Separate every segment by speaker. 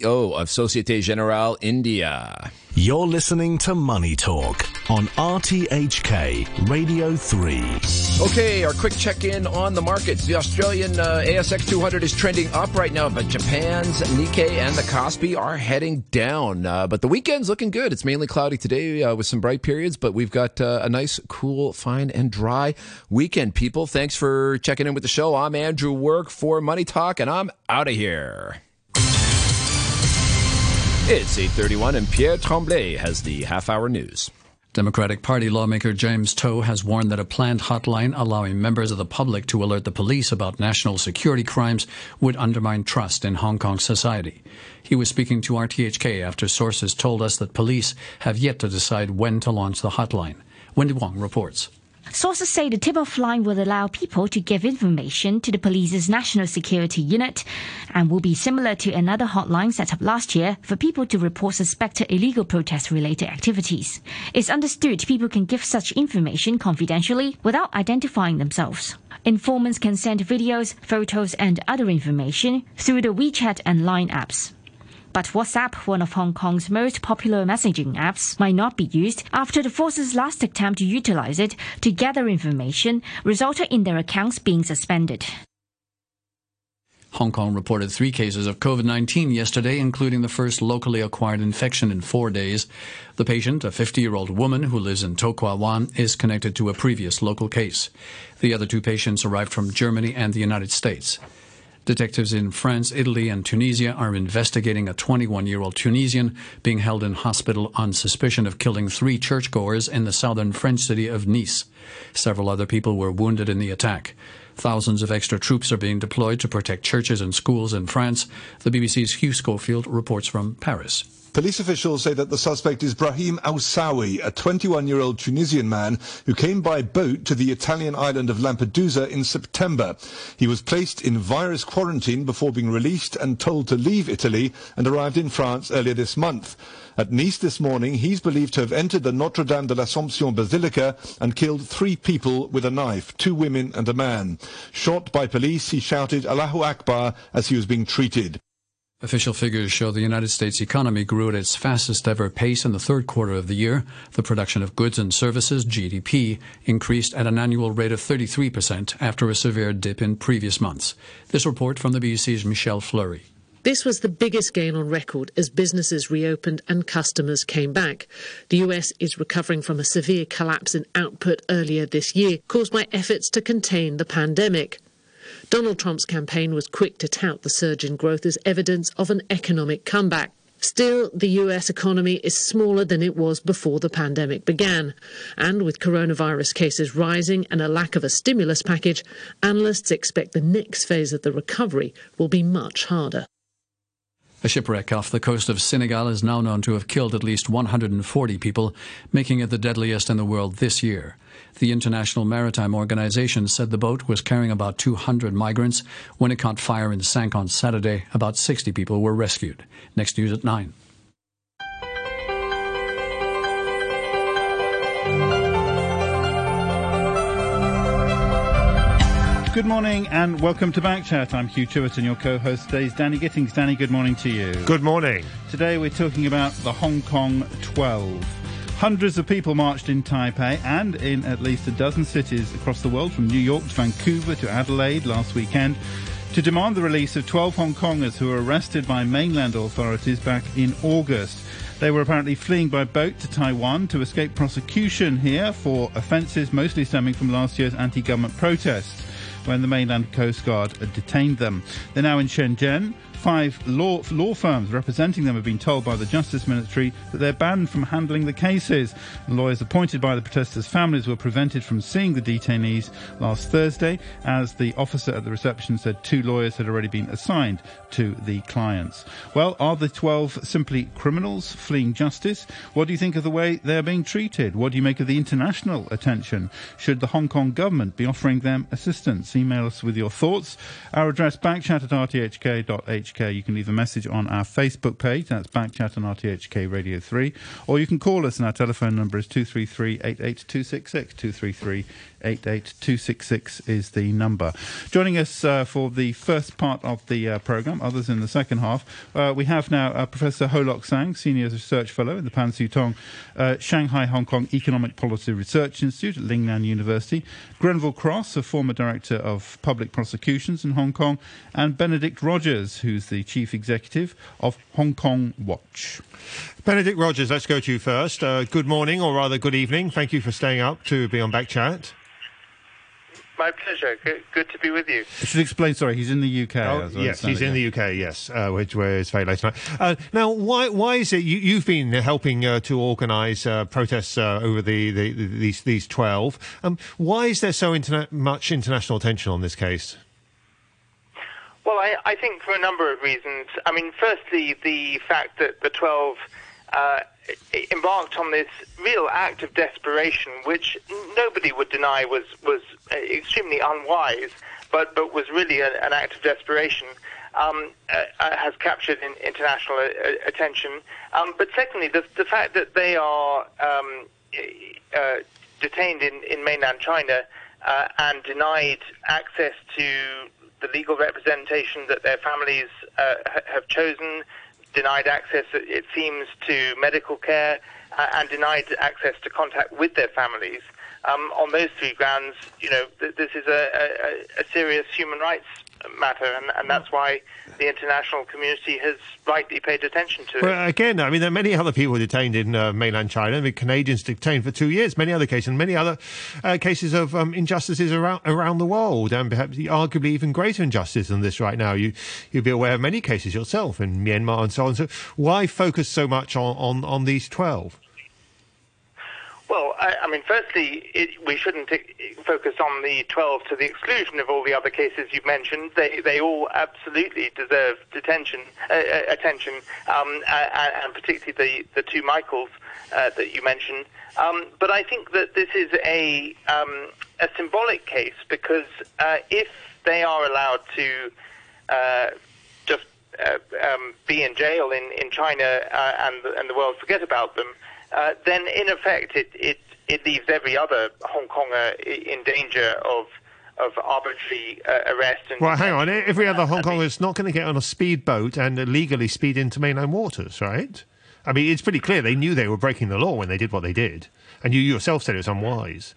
Speaker 1: CEO of Societe Generale India.
Speaker 2: You're listening to Money Talk on RTHK Radio 3.
Speaker 1: Okay, our quick check in on the markets. The Australian uh, ASX 200 is trending up right now, but Japan's Nikkei and the Kospi are heading down. Uh, but the weekend's looking good. It's mainly cloudy today uh, with some bright periods, but we've got uh, a nice, cool, fine, and dry weekend, people. Thanks for checking in with the show. I'm Andrew Work for Money Talk, and I'm out of here. It's 8:31 and Pierre Tremblay has the half-hour news.
Speaker 3: Democratic Party lawmaker James To has warned that a planned hotline allowing members of the public to alert the police about national security crimes would undermine trust in Hong Kong society. He was speaking to RTHK after sources told us that police have yet to decide when to launch the hotline. Wendy Wong reports.
Speaker 4: Sources say the tip-off line will allow people to give information to the police's national security unit and will be similar to another hotline set up last year for people to report suspected illegal protest-related activities. It's understood people can give such information confidentially without identifying themselves. Informants can send videos, photos and other information through the WeChat and Line apps. But WhatsApp, one of Hong Kong's most popular messaging apps, might not be used after the force's last attempt to utilize it to gather information resulted in their accounts being suspended.
Speaker 3: Hong Kong reported three cases of COVID 19 yesterday, including the first locally acquired infection in four days. The patient, a 50 year old woman who lives in To Kwa Wan, is connected to a previous local case. The other two patients arrived from Germany and the United States. Detectives in France, Italy, and Tunisia are investigating a 21 year old Tunisian being held in hospital on suspicion of killing three churchgoers in the southern French city of Nice. Several other people were wounded in the attack. Thousands of extra troops are being deployed to protect churches and schools in France. The BBC's Hugh Schofield reports from Paris.
Speaker 5: Police officials say that the suspect is Brahim Aoussaoui, a 21-year-old Tunisian man who came by boat to the Italian island of Lampedusa in September. He was placed in virus quarantine before being released and told to leave Italy and arrived in France earlier this month. At Nice this morning, he's believed to have entered the Notre Dame de l'Assomption Basilica and killed three people with a knife, two women and a man. Shot by police, he shouted Allahu Akbar as he was being treated.
Speaker 3: Official figures show the United States economy grew at its fastest ever pace in the third quarter of the year. The production of goods and services, GDP, increased at an annual rate of 33% after a severe dip in previous months. This report from the BBC's Michelle Fleury.
Speaker 6: This was the biggest gain on record as businesses reopened and customers came back. The US is recovering from a severe collapse in output earlier this year, caused by efforts to contain the pandemic. Donald Trump's campaign was quick to tout the surge in growth as evidence of an economic comeback. Still, the US economy is smaller than it was before the pandemic began. And with coronavirus cases rising and a lack of a stimulus package, analysts expect the next phase of the recovery will be much harder.
Speaker 3: A shipwreck off the coast of Senegal is now known to have killed at least 140 people, making it the deadliest in the world this year. The International Maritime Organization said the boat was carrying about 200 migrants. When it caught fire and sank on Saturday, about 60 people were rescued. Next news at 9.
Speaker 7: Good morning and welcome to Backchat. I'm Hugh Chiverton and your co-host today is Danny Gittings. Danny, good morning to you.
Speaker 8: Good morning.
Speaker 7: Today we're talking about the Hong Kong 12. Hundreds of people marched in Taipei and in at least a dozen cities across the world, from New York to Vancouver to Adelaide last weekend, to demand the release of 12 Hong Kongers who were arrested by mainland authorities back in August. They were apparently fleeing by boat to Taiwan to escape prosecution here for offences mostly stemming from last year's anti-government protests when the mainland Coast Guard detained them. They're now in Shenzhen. Five law, law firms representing them have been told by the Justice Ministry that they're banned from handling the cases. The lawyers appointed by the protesters' families were prevented from seeing the detainees last Thursday, as the officer at the reception said two lawyers had already been assigned to the clients. Well, are the 12 simply criminals fleeing justice? What do you think of the way they're being treated? What do you make of the international attention? Should the Hong Kong government be offering them assistance? Email us with your thoughts. Our address backchat at rthk.hk RTHK. You can leave a message on our Facebook page. That's Backchat on RTHK Radio 3. Or you can call us, and our telephone number is 233 88266. 233 88266 is the number. Joining us uh, for the first part of the uh, programme, others in the second half, uh, we have now uh, Professor Ho Lok Sang, Senior Research Fellow in the Pan Sutong uh, Shanghai Hong Kong Economic Policy Research Institute at Lingnan University, Grenville Cross, a former Director of Public Prosecutions in Hong Kong, and Benedict Rogers, who's the Chief Executive of Hong Kong Watch.
Speaker 8: Benedict Rogers, let's go to you first. Uh, good morning, or rather good evening. Thank you for staying up to be on Backchat.
Speaker 9: My pleasure. Good, good, to be with you.
Speaker 7: I should explain. Sorry, he's in the UK.
Speaker 8: Oh, yes, he's in the UK. Yes, uh, which where it's very late tonight. Uh, now, why why is it you, have been helping uh, to organise uh, protests uh, over the, the, the, these these twelve? Um, why is there so interna- much international attention on this case?
Speaker 9: Well, I, I, think for a number of reasons. I mean, firstly, the fact that the twelve uh, embarked on this real act of desperation, which nobody would deny was was extremely unwise, but but was really a, an act of desperation. Um, uh, uh has captured in international uh, attention. Um, but secondly, the, the, fact that they are um, uh, detained in, in, mainland China uh, and denied access to the legal representation that their families uh, have chosen, denied access, it seems, to medical care uh, and denied access to contact with their families. Um, on those three grounds, you know, th- this is a, a, a, serious human rights matter, and, and, that's why the international community has rightly paid attention to
Speaker 8: well, it. Again, I mean, there are many other people detained in uh, mainland China. I mean, Canadians detained for two years. Many other cases, and many other uh, cases of um, injustices around around the world, and perhaps arguably even greater injustice than this right now. You you'd be aware of many cases yourself in Myanmar and so on. So, why focus so much on on, on these twelve?
Speaker 9: Well, I, I mean, firstly, it, we shouldn't focus on the 12 to the exclusion of all the other cases you've mentioned. They, they all absolutely deserve detention, uh, uh attention, um, and, particularly the, the two Michaels uh, that you mentioned. Um, but I think that this is a, um, a symbolic case because uh, if they are allowed to uh, just uh, um, be in jail in, in China and, and the world forget about them, uh, then in effect it, it, it leaves every other Hong Konger in danger of of arbitrary uh, arrest. And,
Speaker 8: well, hang on. Every other Hong Konger is not going to get on a speedboat and illegally speed into mainland waters, right? I mean, it's pretty clear they knew they were breaking the law when they did what they did, and you yourself said it was unwise.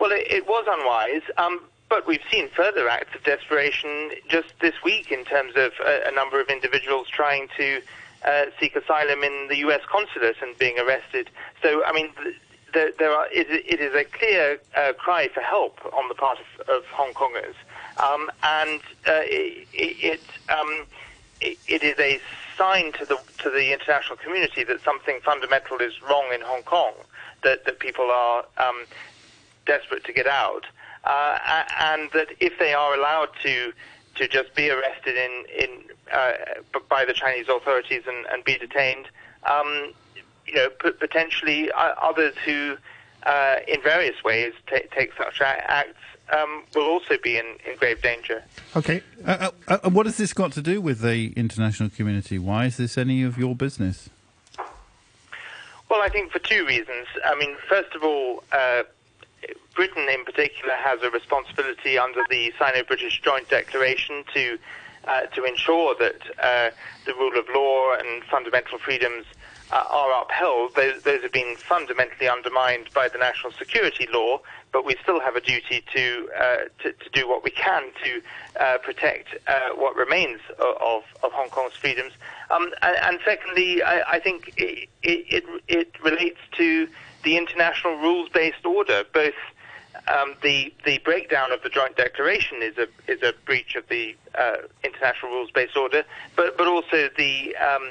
Speaker 9: Well, it, it was unwise. Um, but we've seen further acts of desperation just this week in terms of a, a number of individuals trying to uh, seek asylum in the U.S. consulate and being arrested. So, I mean, the, there are, it, it is a clear uh, cry for help on the part of, of Hong Kongers, um, and uh, it, it, um, it, it is a sign to the to the international community that something fundamental is wrong in Hong Kong, that that people are um, desperate to get out, uh, and that if they are allowed to to just be arrested in in uh, by the Chinese authorities and, and be detained. Um, you know, p- potentially uh, others who, uh, in various ways, t- take such acts um, will also be in, in grave danger.
Speaker 7: Okay, uh, uh, uh, what has this got to do with the international community? Why is this any of your business?
Speaker 9: Well, I think for two reasons. I mean, first of all, Britain in particular has a responsibility under the Sino-British Joint Declaration to uh, to ensure that uh, the rule of law and fundamental freedoms uh, are upheld. Those, those, have been fundamentally undermined by the national security law, but we still have a duty to uh, to, to, do what we can to uh, protect uh, what remains of, of, Hong Kong's freedoms. Um, and, and, secondly, I, I think it, it, it relates to the international rules-based order, both um, the the breakdown of the joint declaration is a is a breach of the uh, international rules based order, but but also the um,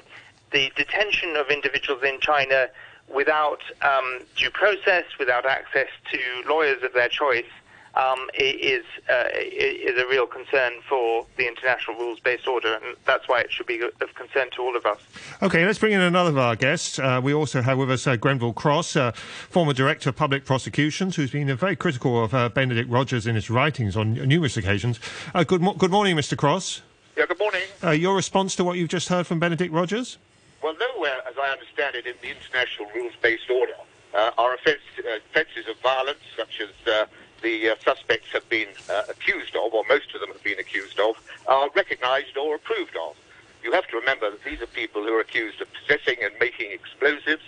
Speaker 9: the detention of individuals in China without um, due process, without access to lawyers of their choice, um, is uh, is a real concern for the international rules-based order, and that's why it should be of concern to all of us.
Speaker 8: Okay, let's bring in another of our guests. Uh, we also have with us uh, Grenville Cross, uh, former director of public prosecutions, who's been very critical of uh, Benedict Rogers in his writings on numerous occasions. Uh, good, mo- good morning, Mr. Cross.
Speaker 10: Yeah, good morning.
Speaker 8: Uh, your response to what you've just heard from Benedict Rogers?
Speaker 10: Well, nowhere, as I understand it, in the international rules-based order uh, are offense, uh, offences of violence, such as uh, the uh, suspects have been uh, accused of, or most of them have been accused of, are recognised or approved of. You have to remember that these are people who are accused of possessing and making explosives,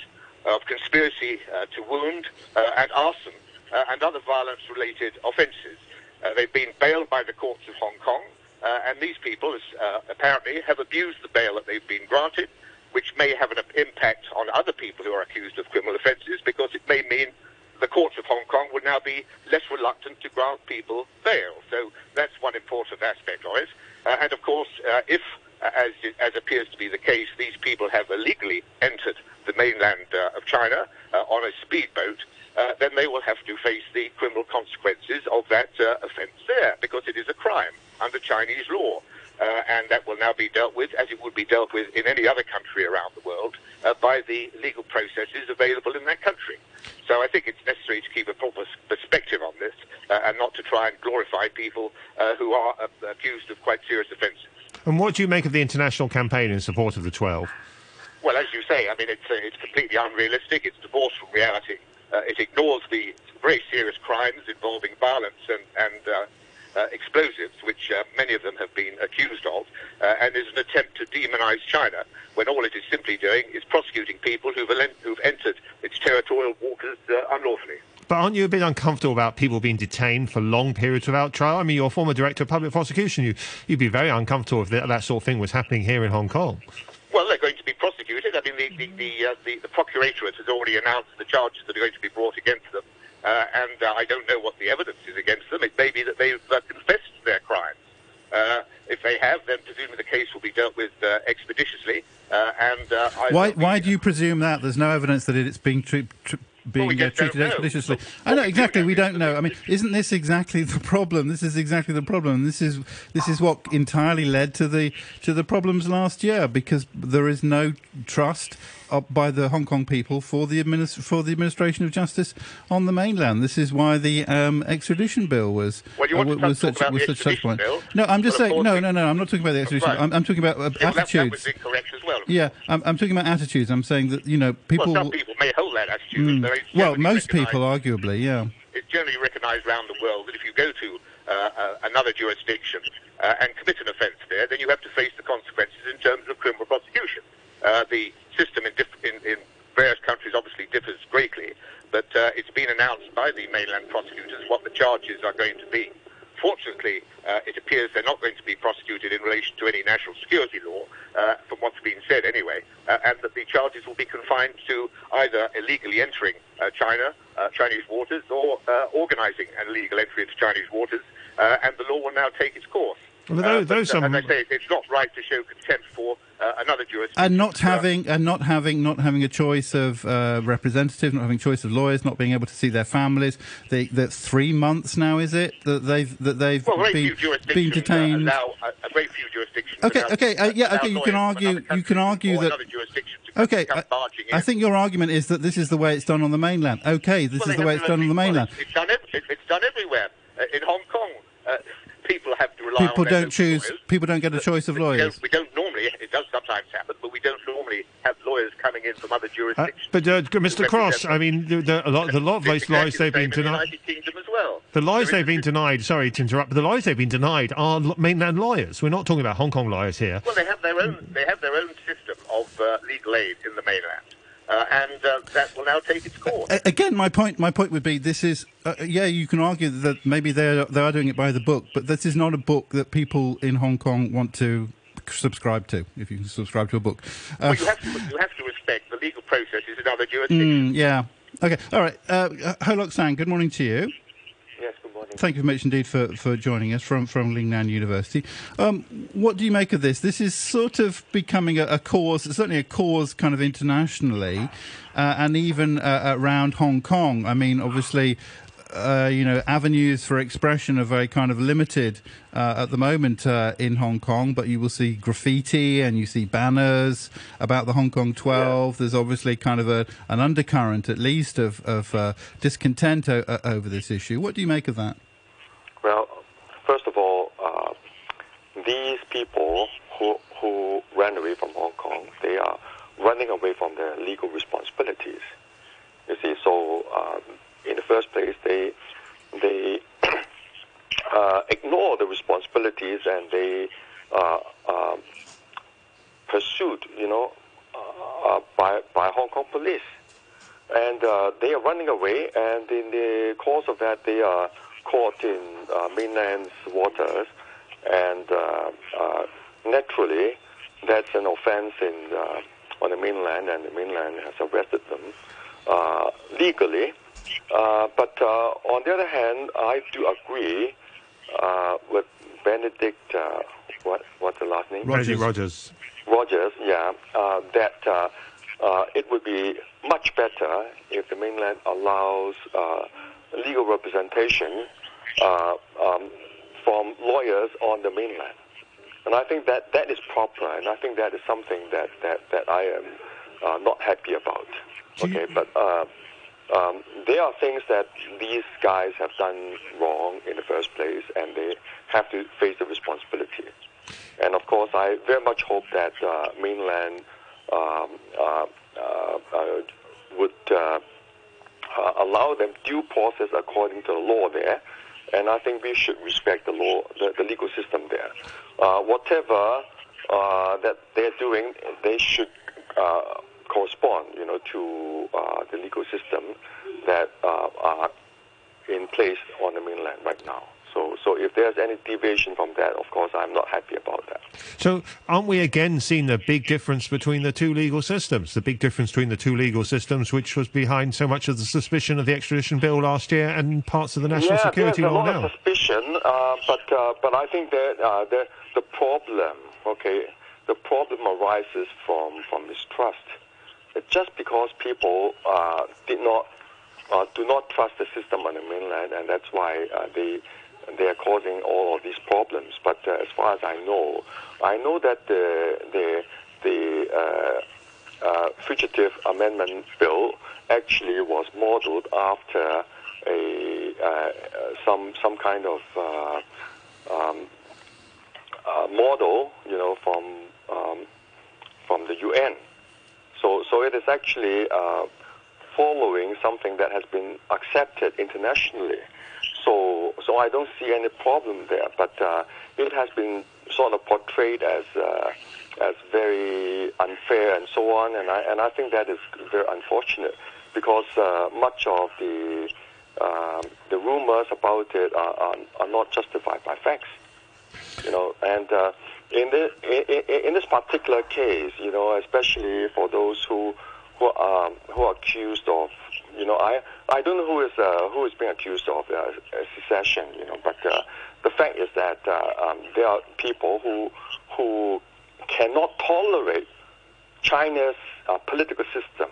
Speaker 10: of conspiracy uh, to wound, and arson, and other violence-related offences. they've been bailed by the courts of Hong Kong. Uh, and these people uh, apparently have abused the bail that they've been granted, which may have an impact on other people who are accused of criminal offences because it may mean the courts of Hong Kong would now be less reluctant to grant people bail. So that's one important aspect of it. Uh, and of course, uh, if, uh, as, as appears to be the case, these people have illegally entered the mainland uh, of China on a speedboat, then they will have to face the criminal consequences of that offence there because it is a crime under Chinese law. Uh, and that will now be dealt with, as it would be dealt with in any other country around the world, uh, by the legal processes available in that country. So I think it's necessary to keep a proper perspective on this uh, and not to try and glorify people uh, who are uh, accused of quite serious offences.
Speaker 8: And what do you make of the international campaign in support of the 12?
Speaker 10: Well, as you say, I mean, it's, uh, it's completely unrealistic. It's divorced from reality. it ignores the very serious crimes involving violence and, and uh, explosives, which uh, many of them have been accused of, uh, and is an attempt to demonize China when all it is simply doing is prosecuting people who've, who've entered its territorial waters unlawfully.
Speaker 8: But aren't you a bit uncomfortable about people being detained for long periods without trial? I mean, you're a former director of public prosecution. You, you'd be very uncomfortable if that, that sort of thing was happening here in Hong Kong.
Speaker 10: Well, they're going to be prosecuted. I mean, the, the, the, uh, the, the Procuratorate has already announced the charges that are going to be brought against them. Uh, and uh, I don't know what the evidence is against them. It may be that they've uh, confessed their crimes. Uh, if they have, then presumably the case will be dealt with uh, expeditiously. Uh, and
Speaker 7: why, why do you presume that? There's no evidence that it's being treated being well, we uh, treated expeditiously. I know exactly. We don't know. I mean, isn't this exactly the problem? This is exactly the problem. This is this is what entirely led to the to the problems last year because there is no trust by the Hong Kong people for the administ- for the administration of justice on the mainland. This is why the um, extradition bill was
Speaker 10: well, you want uh, was such was such such point. Bill?
Speaker 7: No, I'm just well, saying. No, no, no. I'm not talking about the extradition. Right. I'm, I'm, talking about uh,
Speaker 10: yeah,
Speaker 7: attitudes.
Speaker 10: That, that was incorrect as well.
Speaker 7: Yeah, I'm, I'm, talking about attitudes. I'm saying that you know people.
Speaker 10: Well, some people may hold that attitude. Mm,
Speaker 7: well, most people, arguably, yeah.
Speaker 10: It's generally recognised around the world that if you go to uh, uh, another jurisdiction uh, and commit an offence there, then you have to face the consequences in terms of criminal prosecution. Uh, the system in, diff- in, in, various countries obviously differs greatly, but uh, it's been announced by the mainland prosecutors what the charges are going to be. Fortunately, uh, it appears they're not going to be prosecuted in relation to any national security law, uh, from what's been said anyway, uh, and that the charges will be confined to either illegally entering uh, China, uh, Chinese waters, or organising an illegal entry into Chinese waters, and the law will now take its course.
Speaker 8: Well, those, those
Speaker 10: but, as I say, it's not right to show contempt for uh, another jurisdiction.
Speaker 7: And not having and not having not having a choice of uh, representatives, not having choice of lawyers, not being able to see their families. They, that's three months now, is it that they've that they've
Speaker 10: well,
Speaker 7: been, been detained?
Speaker 10: Allow a, a very few jurisdictions.
Speaker 7: Okay, okay, uh, yeah, okay. You can argue. You can argue that. Okay, I, I, think your argument is that this is the way it's done on the mainland. Okay, this
Speaker 10: well,
Speaker 7: is the way it's done on the mainland.
Speaker 10: It's, it's done. It's done everywhere. Uh, in Hong Kong, uh, people have to rely on
Speaker 7: people don't choose. Lawyers. People don't get a choice of lawyers.
Speaker 10: We don't, we don't, normally. It does sometimes happen, but we don't normally have lawyers coming in from other jurisdictions.
Speaker 8: Uh, but uh, Mr. Cross, I mean, the, the, a lot, the lot of those lawyers they've been denied.
Speaker 10: The well.
Speaker 8: The lawyers they've been denied. Sorry to interrupt, but the lawyers they've been denied are mainland lawyers. We're not talking about Hong Kong lawyers here.
Speaker 10: Well, they have their own. They have their own system of uh, legal aid in the mainland. Uh, and uh, that will now take its course.
Speaker 7: Again, my point, my point would be: this is, uh, yeah, you can argue that maybe they they are doing it by the book, but this is not a book that people in Hong Kong want to subscribe to. If you can subscribe to a book,
Speaker 10: well, you have to you have to respect the legal processes in other jurisdictions.
Speaker 7: Mm, yeah. Okay. All right. Uh, Ho Lok Sang, good morning to you. Thank you very much indeed for, for joining us from, from Lingnan University. Um, what do you make of this? This is sort of becoming a, a cause, certainly a cause kind of internationally, uh, and even uh, around Hong Kong. I mean, obviously, uh, you know, avenues for expression are very kind of limited uh, at the moment uh, in Hong Kong, but you will see graffiti and you see banners about the Hong Kong 12. Yeah. There's obviously kind of a, an undercurrent, at least, of, of uh, discontent o- over this issue. What do you make of that?
Speaker 11: Well, first of all, uh, these people who who ran away from Hong Kong, they are running away from their legal responsibilities. You see, so um, in the first place, they they uh, ignore the responsibilities and they uh, um, pursued, you know, uh, by by Hong Kong police, and uh, they are running away. And in the course of that, they are caught in uh, mainland's waters, and uh, uh, naturally, that's an offense in uh, on the mainland, and the mainland has arrested them uh, legally. Uh, but uh, on the other hand, I do agree uh, with Benedict. Uh, what what's the last name?
Speaker 8: Roger Rogers.
Speaker 11: Rogers, yeah, uh, that uh, uh, it would be much better if the mainland allows uh, legal representation uh, um, from lawyers on the mainland. And I think that that is proper, and I think that is something that, that, that I am uh, not happy about. Okay, but uh, um, there are things that these guys have done wrong in the first place, and they have to face the responsibility. And of course, I very much hope that uh, mainland um, uh, uh, uh, would uh, uh, allow them due process according to the law there. And I think we should respect the law, the, the legal system there. Whatever that they're doing, they should correspond, you know, to uh, the legal system that uh, are in place on the mainland right now. So, so if there's any deviation from that, of course, I'm not happy about that.
Speaker 8: So, aren't we again seeing the big difference between the two legal systems? The big difference between the two legal systems, which was behind so much of the suspicion of the extradition bill last year and parts of the national
Speaker 11: yeah,
Speaker 8: security
Speaker 11: there's a
Speaker 8: law
Speaker 11: lot
Speaker 8: now.
Speaker 11: of suspicion, uh, but uh, but I think that uh, the the problem, okay, the problem arises from from mistrust. Just because people uh, did not uh, do not trust the system on the mainland, and that's why uh, they they are causing all of these problems. But uh, as far as I know, I know that the the the uh, uh, fugitive amendment bill actually was modeled after a uh, uh, some some kind of uh, um, uh, model, you know, from um, from the UN. So so it is actually uh, following something that has been accepted internationally. So, so I don't see any problem there. But uh, it has been sort of portrayed as uh, as very unfair and so on, and I and I think that is very unfortunate because uh, much of the um, the rumors about it are, are, are not justified by facts. You know, and uh, in this in, in this particular case, you know, especially for those who who are who are accused of you know, I I don't know who is uh, who is being accused of uh, secession. You know, but uh, the fact is that uh, um, there are people who who cannot tolerate China's uh, political system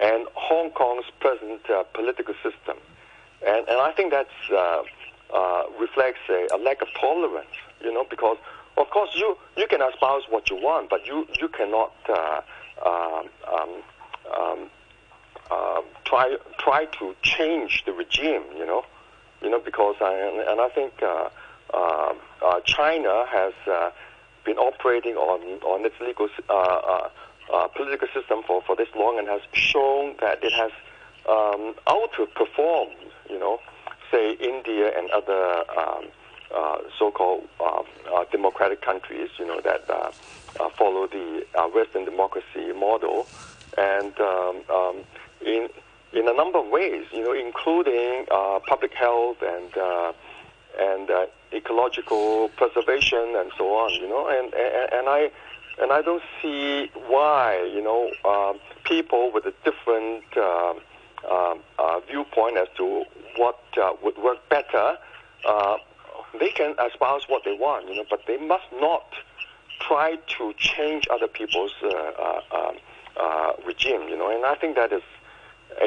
Speaker 11: and Hong Kong's present uh, political system, and and I think that's uh, uh, reflects a, a lack of tolerance. You know, because of course you you can espouse what you want, but you you cannot. Uh, um, um, uh, try try to change the regime, you know, you know, because I, and, I think uh, uh, uh, China has been operating on on its legal political system for, for this long and has shown that it has um, outperformed, you know, say India and other um, uh, so-called uh, uh, democratic countries, you know, that uh, uh, follow the uh, Western democracy model, and um, um, in in a number of ways, you know, including uh, public health and uh, and uh, ecological preservation and so on, you know, and, and and I and I don't see why, you know, um, people with a different uh, uh, uh, viewpoint as to what uh, would work better, uh, they can espouse what they want, you know, but they must not try to change other people's uh, uh, um, uh, regime, you know, and I think that is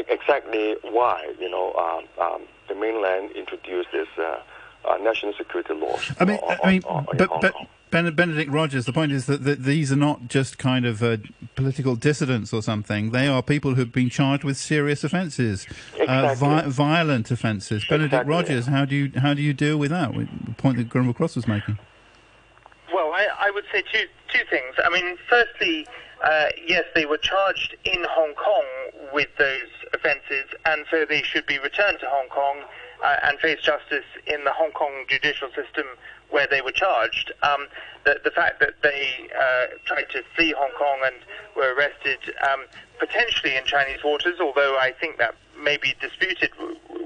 Speaker 11: exactly why, you know, um, um, the mainland introduced this uh, uh, national security law.
Speaker 7: I mean,
Speaker 11: on-
Speaker 7: I mean,
Speaker 11: on- in
Speaker 7: but, but Benedict Rogers. The point is that, that these are not just kind of uh, political dissidents or something. They are people who've been charged with serious offences, uh, vi- violent offences. Benedict
Speaker 11: Exactly.
Speaker 7: Rogers, how do you how do you deal with that? The point that Grenville Cross was making.
Speaker 9: I, I would say two two things. I mean, firstly, uh, yes, they were charged in Hong Kong with those offences, and so they should be returned to Hong Kong uh, and face justice in the Hong Kong judicial system where they were charged. Um, the, the fact that they uh, tried to flee Hong Kong and were arrested um, potentially in Chinese waters, although I think that may be disputed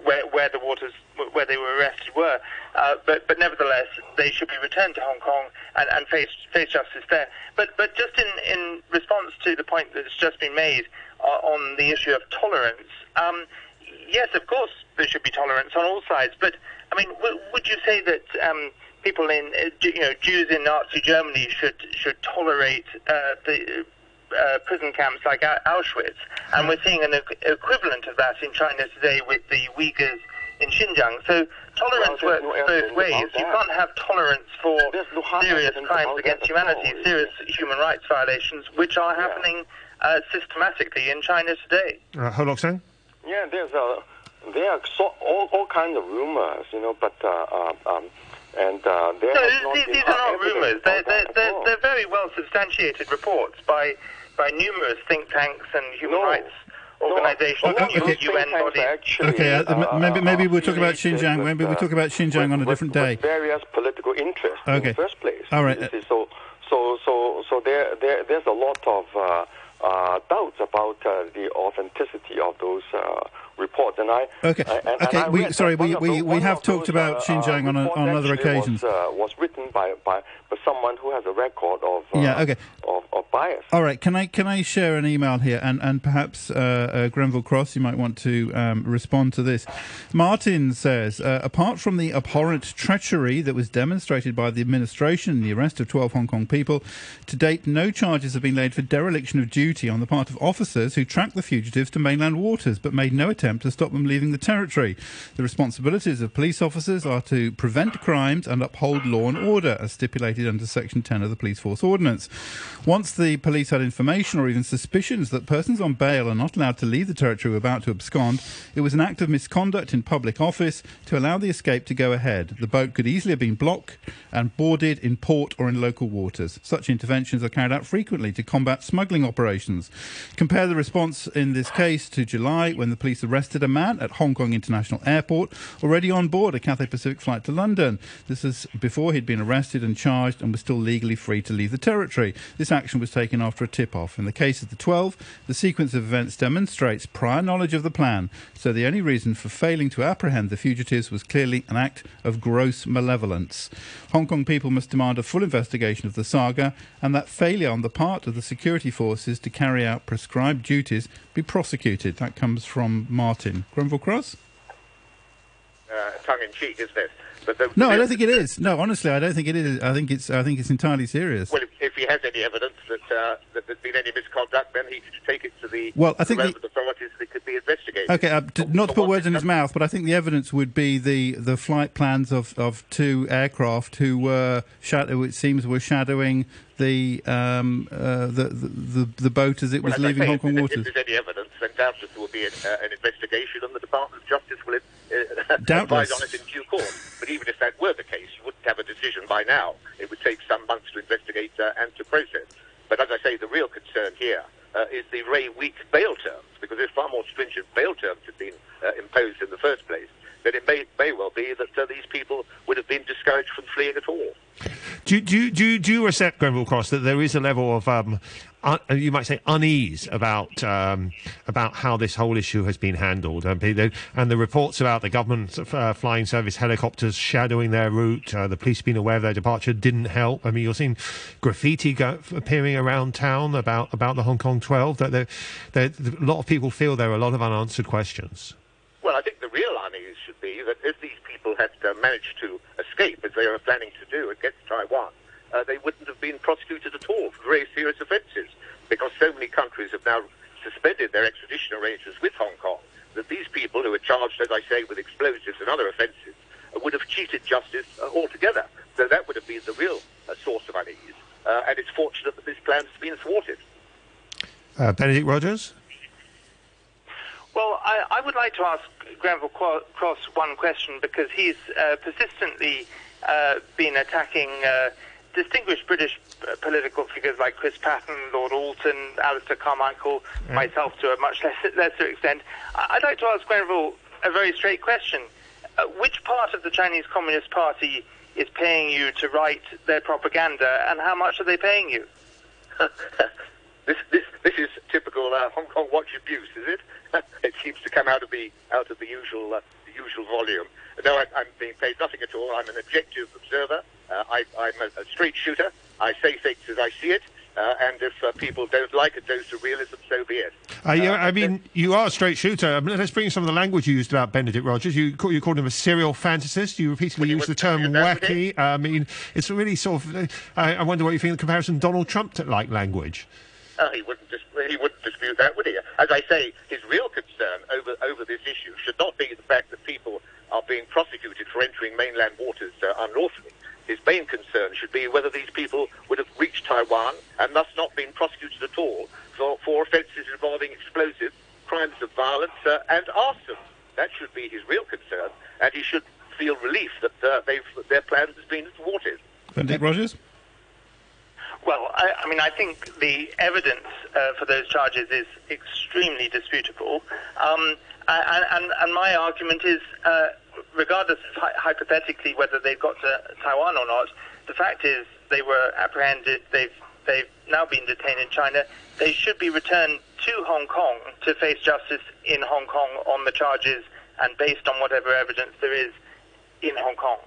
Speaker 9: where, where the waters where they were arrested were. Uh, but but nevertheless, they should be returned to Hong Kong and, and face face justice there. But but just in, in response to the point that's just been made uh, on the issue of tolerance, um, yes, of course there should be tolerance on all sides. But I mean, w- would you say that? Um, people in, uh, you know, Jews in Nazi Germany should should tolerate uh, the uh, prison camps like Auschwitz, and we're seeing an equivalent of that in China today with the Uyghurs in Xinjiang. So tolerance well, works no both ways. You can't have tolerance for serious crimes against humanity, serious human rights violations, which are happening uh, systematically in China today.
Speaker 8: Uh, Ho Lok
Speaker 11: Yeah, there's a there are so, all all kinds of rumors, you know, but uh, uh um, and uh,
Speaker 9: no, these, these are not rumors. They're, they're, they're, they're, very well substantiated reports by by numerous think tanks and human no. rights organizations, no, okay. UN bodies.
Speaker 7: Actually, okay, uh, uh, maybe maybe we'll talk about Xinjiang. Maybe we'll talk about Xinjiang on a different day.
Speaker 11: various political interests okay. in the first place.
Speaker 7: All right.
Speaker 11: So so so so there there there's a lot of uh, uh, doubts about uh, the authenticity of those uh, reports. And I
Speaker 7: okay I, and, okay. And we, sorry, we, we, we have talked those, about Xinjiang on, a, on other occasions.
Speaker 11: Was, was written by by someone who has a record of uh,
Speaker 7: yeah okay
Speaker 11: of, of bias.
Speaker 7: All right, can I can I share an email here and and perhaps uh, uh, Grenville Cross, you might want to um, respond to this. Martin says, apart from the abhorrent treachery that was demonstrated by the administration in the arrest of 12 Hong Kong people, to date no charges have been laid for dereliction of duty duty on the part of officers who tracked the fugitives to mainland waters but made no attempt to stop them leaving the territory. The responsibilities of police officers are to prevent crimes and uphold law and order, as stipulated under To section 10 of the Police Force Ordinance. Once the police had information or even suspicions that persons on bail are not allowed to leave the territory about to abscond, it was an act of misconduct in public office to allow the escape to go ahead. The boat could easily have been blocked and boarded in port or in local waters. Such interventions are carried out frequently to combat smuggling operations. Compare the response in this case to July when the police arrested a man at Hong Kong International Airport already on board a Cathay Pacific flight to London. This is before he'd been arrested and charged and was still legally free to leave the territory. This action was taken after a tip off. In the case of the 12, the sequence of events demonstrates prior knowledge of the plan, so the only reason for failing to apprehend the fugitives was clearly an act of gross malevolence. Hong Kong people must demand a full investigation of the saga and that failure on the part of the security forces to carry out prescribed duties be prosecuted. That comes from Martin. Grenville Cross?
Speaker 10: Uh, tongue in cheek, isn't it?
Speaker 7: The, no, I don't think it is. No, honestly, I don't think it is. I think it's. I think it's entirely serious.
Speaker 10: Well, if, if he has any evidence that, uh, that there's been any misconduct, then he should take it to the
Speaker 7: well. I think
Speaker 10: the, the authorities that could be investigated.
Speaker 7: Okay, uh, to, not to put words in his mouth, but I think the evidence would be the, the flight plans of, of two aircraft who were shadow. It seems were shadowing the um, uh, the, the the boat as it
Speaker 10: well,
Speaker 7: was leaving
Speaker 10: say,
Speaker 7: Hong Kong
Speaker 10: if,
Speaker 7: waters.
Speaker 10: If there's any evidence, then doubtless there will be an, uh, an investigation, and the Department of Justice will uh,
Speaker 7: advise
Speaker 10: on it in due course. But even if that were the case, you wouldn't have a decision by now. It would take some months to investigate uh, and to process. But as I say, the real concern here uh, is the very weak bail terms, because if far more stringent bail terms had been uh, imposed in the first place, then it may, may well be that uh, these people would have been discouraged from fleeing at all.
Speaker 8: Do, do, do, do you accept, Grenville Cross, that there is a level of, um, un, you might say, unease about um, about how this whole issue has been handled? Um, and the reports about the government uh, flying service helicopters shadowing their route, uh, the police being aware of their departure didn't help. I mean, you're seeing graffiti go, appearing around town about, about the Hong Kong 12. That a lot of people feel there are a lot of unanswered questions.
Speaker 10: Well, I think the real unease should be that if these people had uh, managed to escape, as they were planning to do, against Taiwan, uh, they wouldn't have been prosecuted at all for very serious offences, because so many countries have now suspended their extradition arrangements with Hong Kong that these people who are charged, as I say, with explosives and other offences uh, would have cheated justice uh, altogether. So that would have been the real uh, source of unease. Uh, and it's fortunate that this plan has been thwarted.
Speaker 8: Benedict Rogers?
Speaker 9: Well, I, I, would like to ask Grenville Cross one question because he's uh, persistently uh, been attacking uh, distinguished British uh, political figures like Chris Patten, Lord Alton, Alistair Carmichael, yeah. myself to a much less, lesser extent. I'd like to ask Grenville a very straight question. Uh, which part of the Chinese Communist Party is paying you to write their propaganda, and how much are they paying you?
Speaker 10: this, this, this is typical uh, Hong Kong Watch abuse, is it? it seems to come out of the out of the usual uh, the usual volume. No, I, I'm being paid nothing at all. I'm an objective observer. Uh, I, am a, a, straight shooter. I say things as I see it. Uh, and if uh, people don't like a dose of realism, so be it.
Speaker 8: Uh, you, I mean, you are a straight shooter. I mean, let's bring some of the language you used about Benedict Rogers. You, call, you called him a serial fantasist. You repeatedly used the term wacky. I mean, it's really sort of. I, I, wonder what you think of the comparison Donald Trump to like language.
Speaker 10: Uh, he wouldn't dis- he wouldn't dispute that, would he? As I say, his real concern over over this issue should not be the fact that people are being prosecuted for entering mainland waters uh, unlawfully his main concern should be whether these people would have reached Taiwan and thus not been prosecuted at all for, for offences involving explosives, crimes of violence, uh, and arson. That should be his real concern, and he should feel relief that uh, their plans have been thwarted.
Speaker 7: Benedict Rogers?
Speaker 9: Well, I, I, mean, I think the evidence uh, for those charges is extremely disputable. Um, and, and, and, my argument is uh, regardless of hypothetically whether they've got to Taiwan or not, the fact is they were apprehended. They've they've now been detained in China. They should be returned to Hong Kong to face justice in Hong Kong on the charges and based on whatever evidence there is in Hong Kong.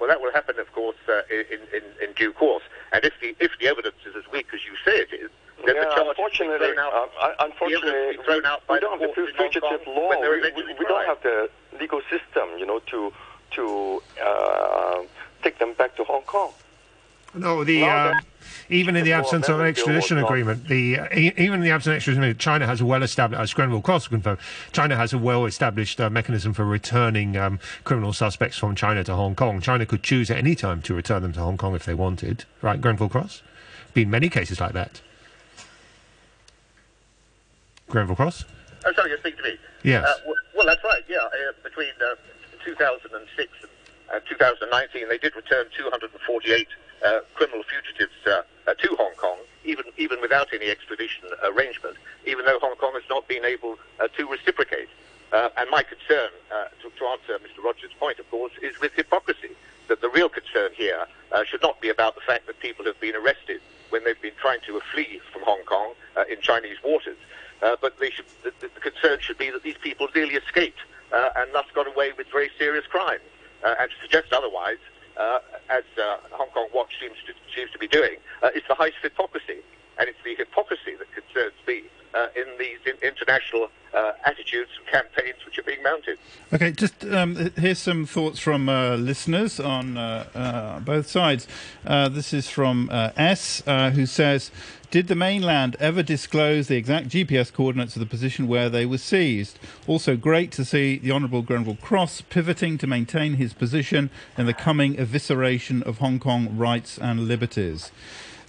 Speaker 10: Well, that will happen, of course, uh, in, in, in due course. And if the if the evidence is as weak as you say it is, then
Speaker 11: yeah,
Speaker 10: the charge
Speaker 11: unfortunately,
Speaker 10: thrown out,
Speaker 11: uh, unfortunately,
Speaker 10: thrown out
Speaker 11: we, we don't have the fugitive law. We, we, we don't have the legal system, you know, to to uh, take them back to Hong Kong.
Speaker 8: No, the uh, even in the absence of an extradition agreement, the uh, even in the absence of extradition agreement, China has a well-established, as Grenville Cross confirmed, China has a well-established uh, mechanism for returning um, criminal suspects from China to Hong Kong. China could choose at any time to return them to Hong Kong if they wanted, right, Grenville Cross? Been many cases like that. Grenville Cross?
Speaker 10: Oh, sorry, you're speaking to me.
Speaker 8: Yes.
Speaker 10: Uh, well, well, that's right. Yeah, uh, between uh, 2006 and 2019, they did return 248 uh, criminal fugitives uh, uh, to Hong Kong, even even without any extradition arrangement, even though Hong Kong has not been able to reciprocate. and my concern, to, to, answer Mr. Rogers' point, of course, is with hypocrisy. That the real concern here should not be about the fact that people have been arrested when they've been trying to flee from Hong Kong in Chinese waters. Uh, but should, the, the, concern should be that these people nearly escaped uh, and thus got away with very serious crimes. Uh, and to suggest otherwise, uh, as uh, Hong Kong Watch seems to, seems to be doing, is the height of hypocrisy. And it's the hypocrisy that concerns me Uh, in these in international uh, attitudes and campaigns which are being mounted.
Speaker 7: Okay, just um, here's some thoughts from uh, listeners on both sides. this is from S, who says, did the mainland ever disclose the exact GPS coordinates of the position where they were seized? Also, great to see the Honourable Grenville Cross pivoting to maintain his position in the coming evisceration of Hong Kong rights and liberties.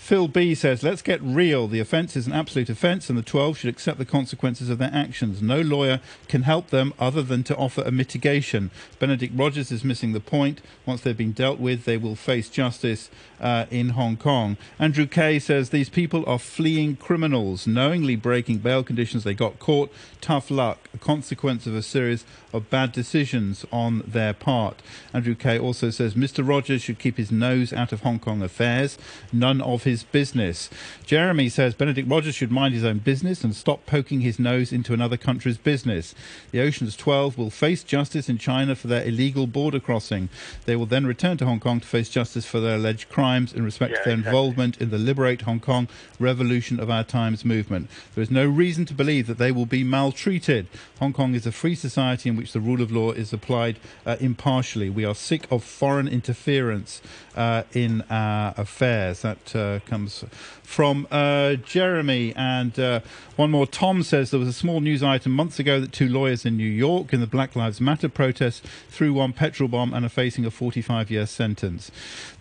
Speaker 7: Phil B says, let's get real. The offence is an absolute offence, and the 12 should accept the consequences of their actions. No lawyer can help them other than to offer a mitigation. Benedict Rogers is missing the point. Once they've been dealt with, they will face justice uh, in Hong Kong. Andrew Kay says, these people are fleeing criminals, knowingly breaking bail conditions. They got caught. Tough luck, a consequence of a series of bad decisions on their part. Andrew Kay also says, Mr. Rogers should keep his nose out of Hong Kong affairs. None of his his business. Jeremy says Benedict Rogers should mind his own business and stop poking his nose into another country's business. The Ocean's 12 will face justice in China for their illegal border crossing. They will then return to Hong Kong to face justice for their alleged crimes in respect yeah, to their exactly. involvement in the Liberate Hong Kong Revolution of Our Times movement. There is no reason to believe that they will be maltreated. Hong Kong is a free society in which the rule of law is applied uh, impartially. We are sick of foreign interference uh, in our affairs. That uh, comes from uh, Jeremy. And uh, one more. Tom says there was a small news item months ago that two lawyers in New York in the Black Lives Matter protest threw one petrol bomb and are facing a 45 year sentence.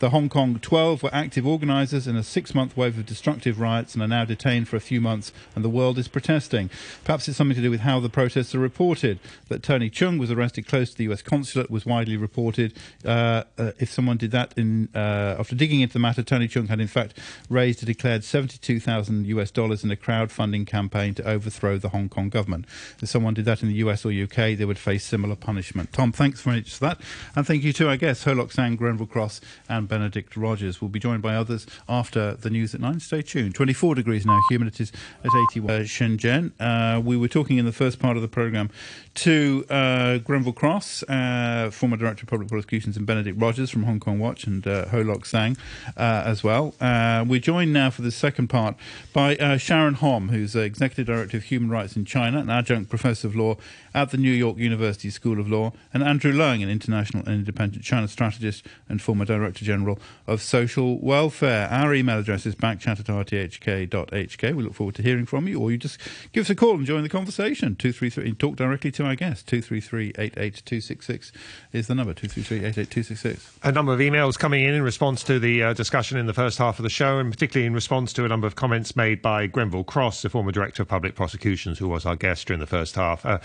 Speaker 7: The Hong Kong 12 were active organisers in a six month wave of destructive riots and are now detained for a few months, and the world is protesting. Perhaps it's something to do with how the protests are reported. That Tony Chung was arrested close to the US consulate was widely reported. Uh, uh, if someone did that in uh, after digging into the matter, Tony Chung had in fact raised a declared 72,000 US dollars in a crowdfunding campaign to overthrow the Hong Kong government. If someone did that in the US or UK, they would face similar punishment. Tom, thanks very much for that. And thank you to our guests, Ho Lok Sang, Grenville Cross, and Benedict Rogers. We'll be joined by others after the news at 9. Stay tuned. 24 degrees now, humidities at 81. Uh, Shenzhen. Uh, we were talking in the first part of the programme to uh, Grenville Cross, uh, former Director of Public Prosecutions, and Benedict Rogers from Hong Kong Watch, and uh, Ho Sang uh, as well. Uh, we're joined now for the second part by uh, Sharon Hom, who's Executive Director of Human Rights in China, an adjunct professor of law at the New York University School of Law, and Andrew Leung, an international and independent China strategist and former Director General of Social Welfare. Our email address is backchat at rthk.hk. We look forward to hearing from you, or you just give us a call and join the conversation. 233 and talk directly to our guest. 233 88266 is the number. 233 88266.
Speaker 8: A number of emails coming in in response to the uh, discussion in the first half of the show, and particularly in response to a number of comments made by Grenville Cross, the former Director of Public Prosecutions, who was our guest during the first half. Uh,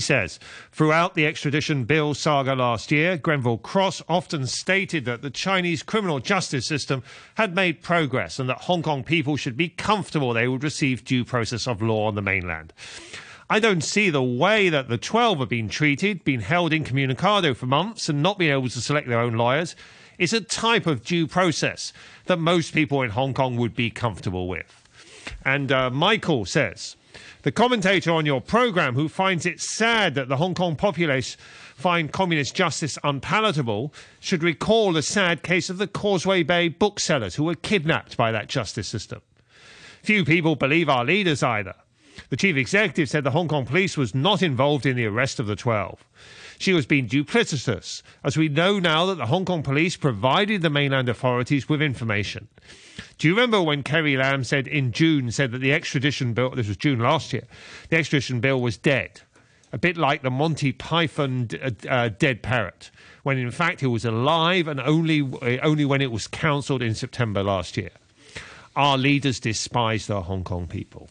Speaker 8: says, throughout the extradition bill saga last year, Grenville Cross often stated that the Chinese criminal justice system had made progress and that Hong Kong people should be comfortable they would receive due process of law on the mainland. I don't see the way that the 12 have been treated, been held incommunicado for months, and not been able to select their own lawyers is a type of due process that most people in Hong Kong would be comfortable with. And uh, Michael says, the commentator on your program who finds it sad that the Hong Kong populace find communist justice unpalatable should recall the sad case of the Causeway Bay booksellers who were kidnapped by that justice system. Few people believe our leaders either. The chief executive said the Hong Kong police was not involved in the arrest of the 12. She was being duplicitous, as we know now that the Hong Kong police provided the mainland authorities with information. Do you remember when Carrie Lam said in June said that the extradition bill, this was June last year, the extradition bill was dead? A bit like the Monty Python uh, uh, dead parrot, when in fact it was alive and only, uh, only when it was cancelled in September last year. Our leaders despise the Hong Kong people.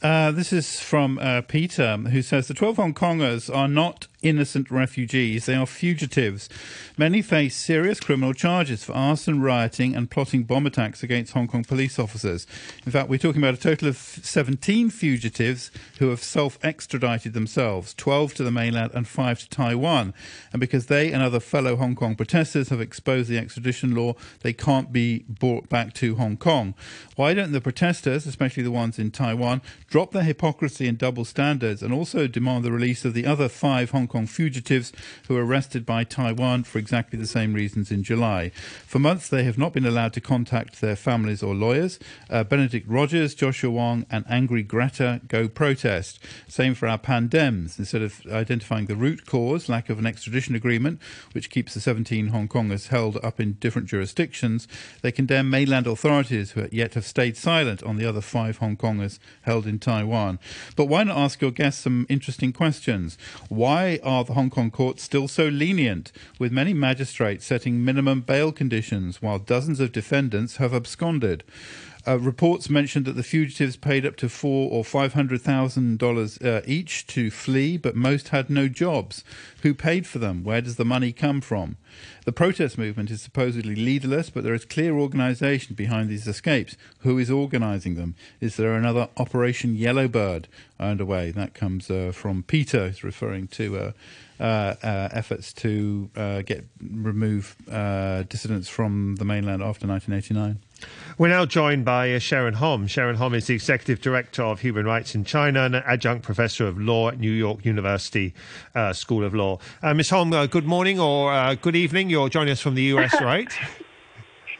Speaker 7: Uh, this is from uh, Peter, who says the 12 Hong Kongers are not innocent refugees, they are fugitives. Many face serious criminal charges for arson, rioting, and plotting bomb attacks against Hong Kong police officers. In fact, we're talking about a total of 17 fugitives who have self extradited themselves 12 to the mainland and 5 to Taiwan. And because they and other fellow Hong Kong protesters have exposed the extradition law, they can't be brought back to Hong Kong. Why don't the protesters, especially the ones in Taiwan, drop their hypocrisy and double standards and also demand the release of the other five Hong Kong fugitives who were arrested by Taiwan for exactly the same reasons in July? For months, they have not been allowed to contact their families or lawyers. Uh, Benedict Rogers, Joshua Wong, and Angry Greta go protest. Same for our pandems. Instead of identifying the root cause, lack of an extradition agreement, which keeps the 17 Hong Kongers held up in different jurisdictions, they condemn mainland authorities who yet have stayed silent on the other five Hong Kongers held in Taiwan. But why not ask your guests some interesting questions? Why are the Hong Kong courts still so lenient, with many magistrates setting minimum bail conditions while dozens of defendants have absconded? Uh, reports mentioned that the fugitives paid up to four or five hundred thousand uh, dollars each to flee, but most had no jobs. Who paid for them? Where does the money come from? The protest movement is supposedly leaderless, but there is clear organisation behind these escapes. Who is organising them? Is there another Operation Yellowbird underway? That comes uh, from Peter, who's referring to. Uh, uh, uh, efforts to uh, get remove uh, dissidents from the mainland after 1989.
Speaker 8: We're now joined by uh, Sharon Hom. Sharon Hom is the Executive Director of Human Rights in China and an Adjunct Professor of Law at New York University uh, School of Law. Ms. Hom, good morning or good evening. You're joining us from the US, right?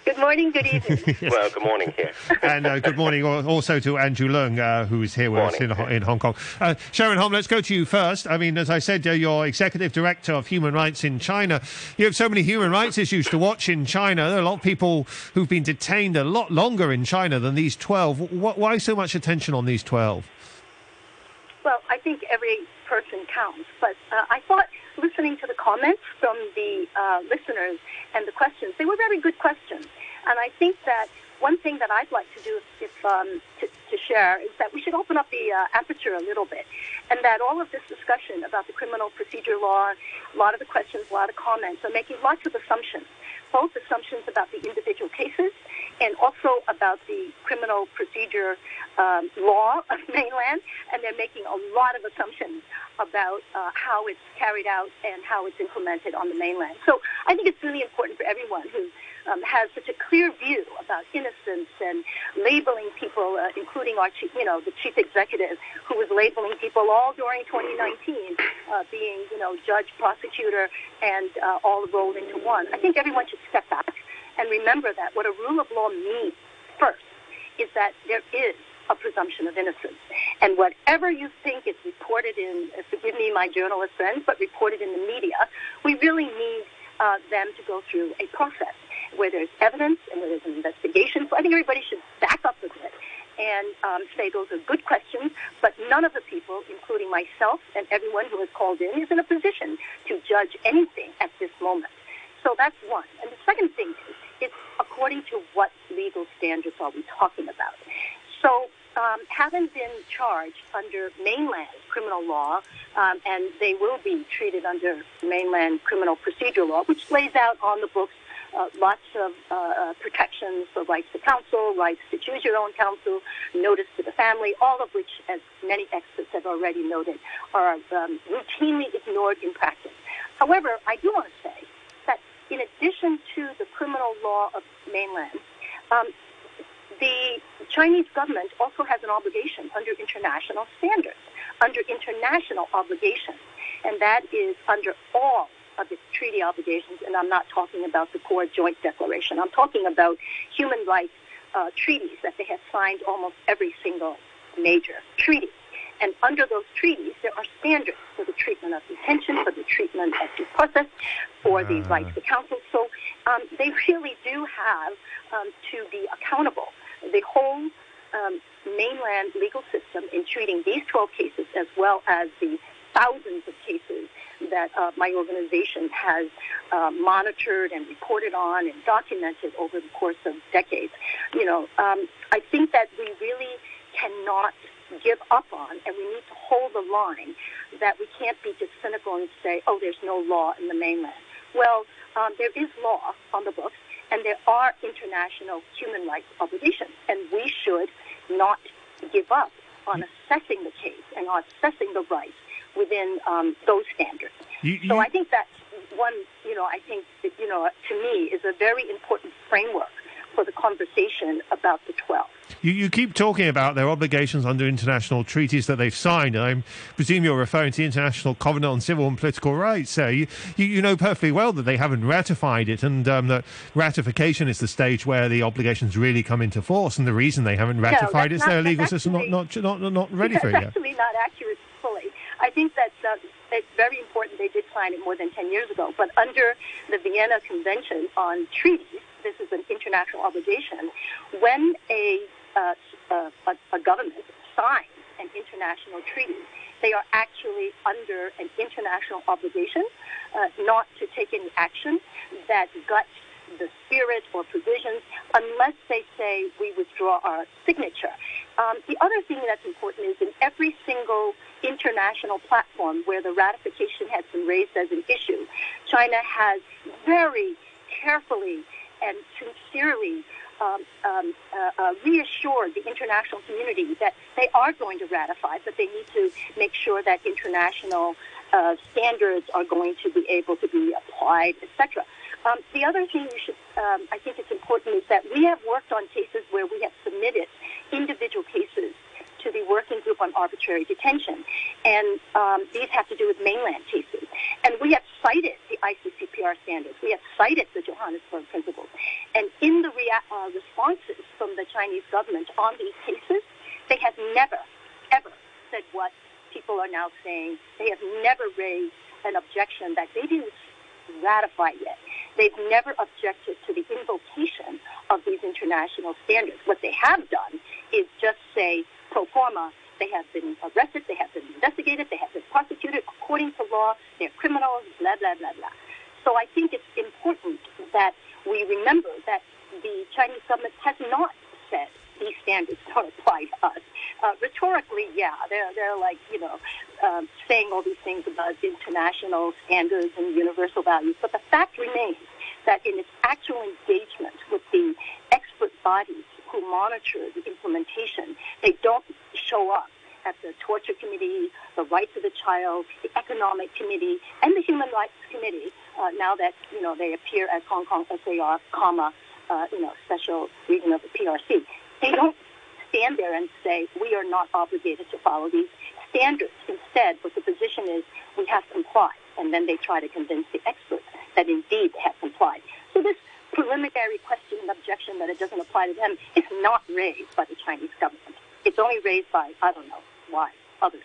Speaker 12: Good morning, good evening.
Speaker 10: Well, good morning here.
Speaker 8: and uh, good morning also to Andrew Leung, uh, who is here with us in,
Speaker 10: Morning.
Speaker 8: in Hong Kong. Uh, Sharon Hom, let's go to you first. I mean, as I said, uh, you're Executive Director of Human Rights in China. You have so many human rights issues to watch in China. There are a lot of people who've been detained a lot longer in China than these 12. Wh- why so much attention on these 12?
Speaker 12: Well, I think every person counts, but uh, I thought listening to the comments from the uh, listeners and the questions, they were very good questions. And I think that one thing that I'd like to do if, um, to, to share is that we should open up the uh, aperture a little bit, and that all of this discussion about the criminal procedure law, a lot of the questions, a lot of comments are making lots of assumptions, both assumptions about the individual cases and also about the criminal procedure um, law of mainland, and they're making a lot of assumptions about uh, how it's carried out and how it's implemented on the mainland. So I think it's really important for everyone who um, has such a clear view about innocence and labeling people, uh, including our chief, you know, the chief executive, who was labeling people all during 2019, uh, being, you know, judge, prosecutor, and uh, all rolled into one. I think everyone should step back and remember that what a rule of law means first is that there is a presumption of innocence. And whatever you think is reported in, uh, forgive me, my journalist friends, but reported in the media, we really need uh, them to go through a process where there's evidence and where there's an investigation. So I think everybody should back up a bit and um, say those are good questions, but none of the people, including myself and everyone who has called in, is in a position to judge anything at this moment. So that's one. And the second thing is, according to what legal standards are we talking about? So, um, having been charged under mainland criminal law, um, and they will be treated under mainland criminal procedure law, which lays out on the books uh, lots of uh, uh, protections for rights to counsel, rights to choose your own counsel, notice to the family, all of which, as many experts have already noted, are um, routinely ignored in practice. However, I do want to say in addition to the criminal law of mainland, um, the Chinese government also has an obligation under international standards, under international obligations, and that is under all of its treaty obligations. And I'm not talking about the core joint declaration. I'm talking about human rights uh, treaties that they have signed almost every single major treaty. And under those treaties, there are standards for the treatment of detention, for the treatment of due process, for the rights to counsel. So um, they really do have um, to be accountable. The whole um, mainland legal system in treating these 12 cases, as well as the thousands of cases that uh, my organization has uh, monitored and reported on and documented over the course of decades. You know, um, I think that we really cannot give up on, and we need to hold the line that we can't be just cynical and say, oh, there's no law in the mainland. Well, um, there is law on the books, and there are international human rights obligations, and we should not give up on assessing the case and on assessing the rights within um, those standards.
Speaker 8: You-
Speaker 12: so I think that's one, you know, I think, that, you know, to me is a very important framework for the conversation about the 12.
Speaker 8: You, you keep talking about their obligations under international treaties that they've signed. and I presume you're referring to the International Covenant on Civil and Political Rights. Uh, you, you, you know perfectly well that they haven't ratified it, and um, that ratification is the stage where the obligations really come into force. And the reason they haven't ratified
Speaker 12: that's
Speaker 8: it is their legal system not, not, not, not ready for it yet.
Speaker 12: actually not accurate fully. I think that uh, it's very important they did sign it more than 10 years ago. But under the Vienna Convention on Treaties, this is an international obligation, when a, uh, a, a government signs an international treaty, they are actually under an international obligation uh, not to take any action that guts the spirit or provisions unless they say we withdraw our signature. Um, the other thing that's important is in every single international platform where the ratification has been raised as an issue, China has very carefully and sincerely um, um, uh, uh, reassured the international community that they are going to ratify, but they need to make sure that international uh, standards are going to be able to be applied, etc. Um, the other thing you should, um, I think it's important is that we have worked on cases where we have submitted individual cases to the Working Group on Arbitrary Detention, and um, these have to do with mainland cases. And we have cited the ICCPR standards. We have cited the Johannesburg Principles. And in the rea- uh, responses from the Chinese government on these cases, they have never, ever said what people are now saying. They have never raised an objection that they didn't ratify yet. They've never objected to the invocation of these international standards. What they have done is just say pro forma, they have been arrested, they have been investigated, they have been prosecuted according to law, they're criminals, blah, blah, blah, blah. So I think it's important that we remember that the Chinese government has not said these standards don't apply to us. Uh, rhetorically, yeah, they're they're like you know um, saying all these things about international standards and universal values, but the fact remains that in its actual engagement with the expert bodies who monitor the implementation, they don't show up at the torture committee, the rights of the child, the economic committee, and the human rights committee. Uh, now that you know they appear as Hong Kong SAR, comma, uh, you know, special region of the PRC. They don't stand there and say, we are not obligated to follow these standards. Instead, what the position is, we have complied. And then they try to convince the experts that indeed they have complied. So this preliminary question and objection that it doesn't apply to them is not raised by the Chinese government. It's only raised by, I don't know why, others.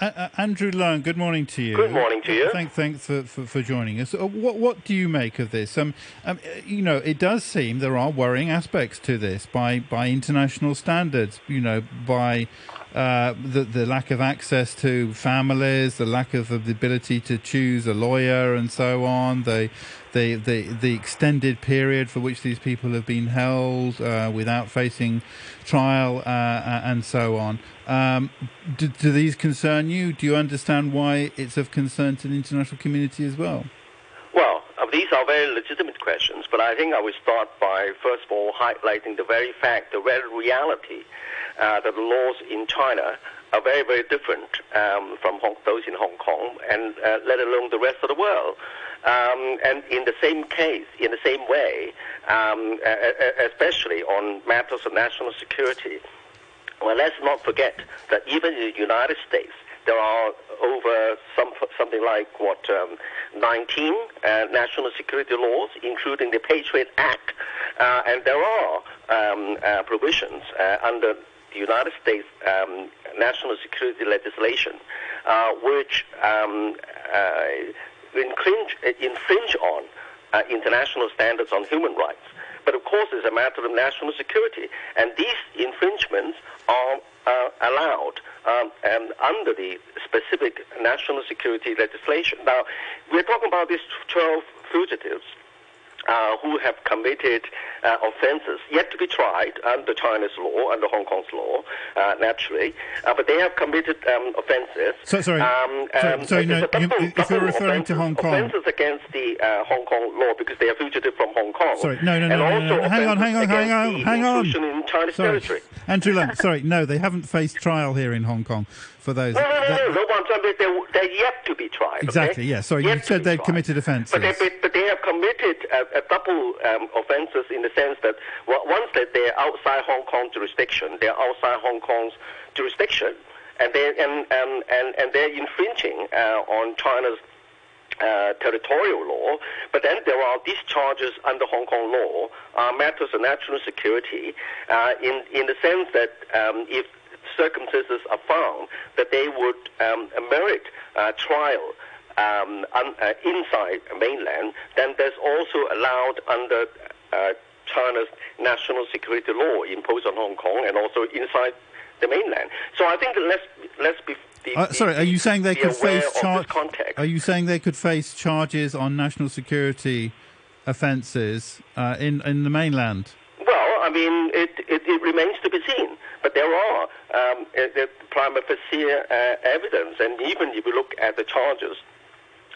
Speaker 7: Uh, uh, Andrew Leung, good morning to you.
Speaker 13: Good morning to you.
Speaker 7: Thank, thanks for, for, for joining us. Uh, what, what do you make of this? Um, um, you know, it does seem there are worrying aspects to this by, by international standards, you know, by uh, the, the lack of access to families, the lack of the ability to choose a lawyer and so on, the, the, the, the extended period for which these people have been held uh, without facing trial uh, and so on. Um, do, do, these concern you? Do you understand why it's of concern to the international community as well?
Speaker 13: Well, uh, these are very legitimate questions, but I think I will start by, first of all, highlighting the very fact, the very reality uh, that the laws in China are very, very different um, from Hong, those in Hong Kong, and uh, let alone the rest of the world. Um, and in the same case, in the same way, um, especially on matters of national security, well, let's not forget that even in the United States, there are over some, something like what um, 19 uh, national security laws, including the Patriot Act, uh, and there are um, uh, provisions uh, under the United States um, national security legislation uh, which um, uh, infringe, infringe on international standards on human rights. But of course, it's a matter of national security, and these infringements are uh, allowed um, and under the specific national security legislation. Now, we're talking about these 12 fugitives uh, who have committed uh, offenses yet to be tried under China's law, under Hong Kong's law, uh, naturally, uh, but they have committed um, offenses.
Speaker 7: So, sorry, um, um, sorry, no,
Speaker 13: double,
Speaker 7: you, if you're referring
Speaker 13: offenses,
Speaker 7: to Hong Kong,
Speaker 13: offenses against the uh, Hong Kong law because they are fugitive from Hong Kong.
Speaker 7: Sorry, no, no, no, no, no, no. hang on, hang on, hang on, hang on.
Speaker 13: in Chinese
Speaker 7: sorry.
Speaker 13: territory.
Speaker 7: Andrew Leung, sorry, no, they haven't faced trial here in Hong Kong for those.
Speaker 13: No, no, no,
Speaker 7: that-
Speaker 13: no, no, I'm saying they're, they're yet to be tried. okay?
Speaker 7: Exactly, yeah. Sorry, you
Speaker 13: Yet to
Speaker 7: said they'd committed offences.
Speaker 13: But they, but- they have committed a, a double um, offences in the sense that once that they're outside Hong Kong jurisdiction, they're outside Hong Kong's jurisdiction, and they and and and, and they're infringing uh, on China's. Uh, territorial law, but then there are these charges under Hong Kong law, uh, matters of national security, uh, in in the sense that um, if circumstances are found that they would um, merit uh, trial um, un, uh, inside mainland, then there's also allowed under uh, China's national security law imposed on Hong Kong and also inside the mainland. So I think let's let's be. be
Speaker 7: Uh, sorry, are you saying they could face
Speaker 13: of this
Speaker 7: charge? Are you saying they could face charges on national security offences uh, in in the mainland?
Speaker 13: Well, I mean, it, it, it remains to be seen. But there are um, uh, the prima facie uh, evidence, and even if you look at the charges,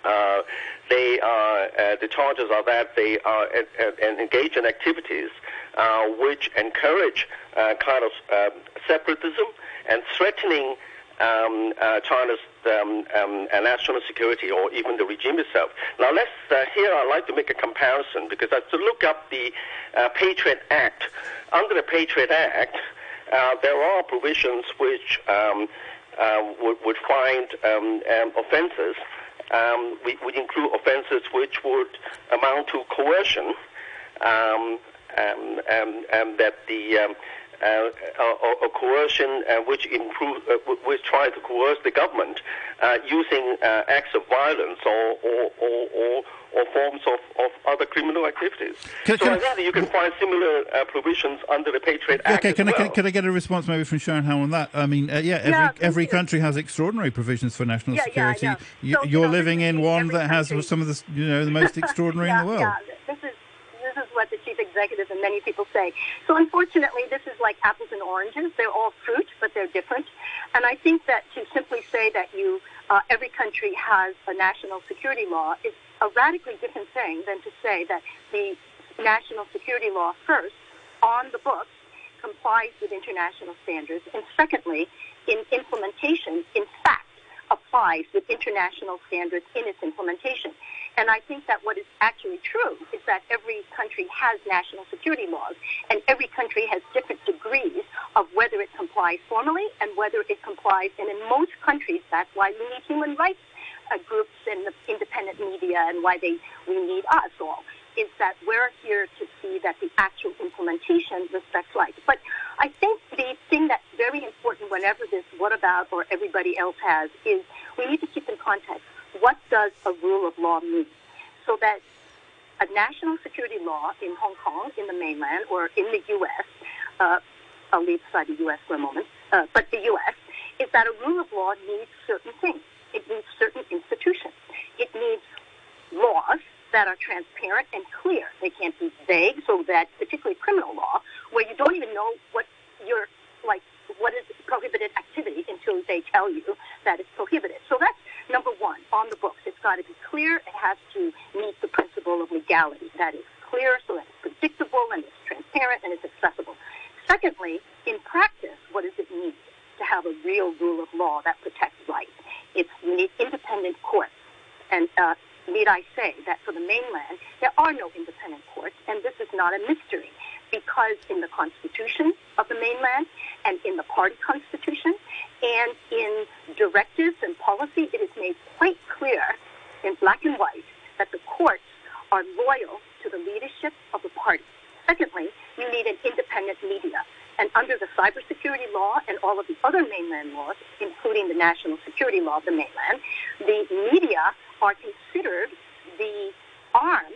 Speaker 13: uh, they are uh, the charges are that they are uh, uh, engage in activities uh, which encourage kind of um, separatism and threatening um, China's um, um, national security or even the regime itself. Now, let's here I'd like to make a comparison because I have to look up the Patriot Act. Under the Patriot Act, uh, there are provisions which um, uh, would, would find um, um, offences um, we would include offences which would amount to coercion, um, um, um, um that the um, uh, or, coercion uh, which improve, uh, which try to coerce the government uh, using uh, acts of violence or, or, or, or forms of, of other criminal activities. Can, so can I think you can find similar uh, provisions under the Patriot Act.
Speaker 7: Okay, can,
Speaker 13: well.
Speaker 7: I, can, can, I get a response maybe from Sharon Hom on that? I mean, yeah, every,
Speaker 12: yeah,
Speaker 7: every country has extraordinary provisions for national
Speaker 12: yeah,
Speaker 7: security.
Speaker 12: Yeah,
Speaker 7: you,
Speaker 12: so,
Speaker 7: you're
Speaker 12: you know,
Speaker 7: living in one that
Speaker 12: country.
Speaker 7: has some of the you know the most extraordinary in the world.
Speaker 12: Yeah, this is this is what the chief executive and many people say. So unfortunately, this is like apples and oranges. They're all fruit, but they're different. And I think that to simply say that you uh, every country has a national security law is a radically different thing than to say that the national security law first on the books complies with international standards, and secondly, in implementation, in fact, applies with international standards in its implementation. And I think that what is actually true is that every country has national security laws, and every country has different degrees of whether it complies formally and whether it complies. And in most countries, that's why we need human rights uh, groups and the independent media, and why they we need us all. Is that we're here to see that the actual implementation respects rights. But I think the thing that's very important whenever this what about or everybody else has is we need to keep in context what does a rule of law mean? So that a national security law in Hong Kong, in the mainland, or in the U.S., uh, I'll leave aside the U.S. for a moment, uh, but the U.S., is that a rule of law needs certain things. It needs certain institutions. It needs laws that are transparent and clear. They can't be vague, so that particularly criminal law, where you don't even know what you're like what is prohibited activity until they tell you that it's prohibited. So that's number one on the books. It's got to be clear. It has to meet the principle of legality. That is clear, so that it's predictable and it's transparent and it's accessible. Secondly, in practice, what does it mean to have a real rule of law that protects rights? It's you need independent courts, and uh, need I say that for the mainland there are no independent courts, and this is not a mystery because in the constitution of the mainland and in the party constitution and in directives and policy, it is made quite clear in black and white that the courts are loyal to the leadership of the party. Secondly, you need an independent media. And under the cybersecurity law and all of the other mainland laws, including the national security law of the mainland, the media are considered the arm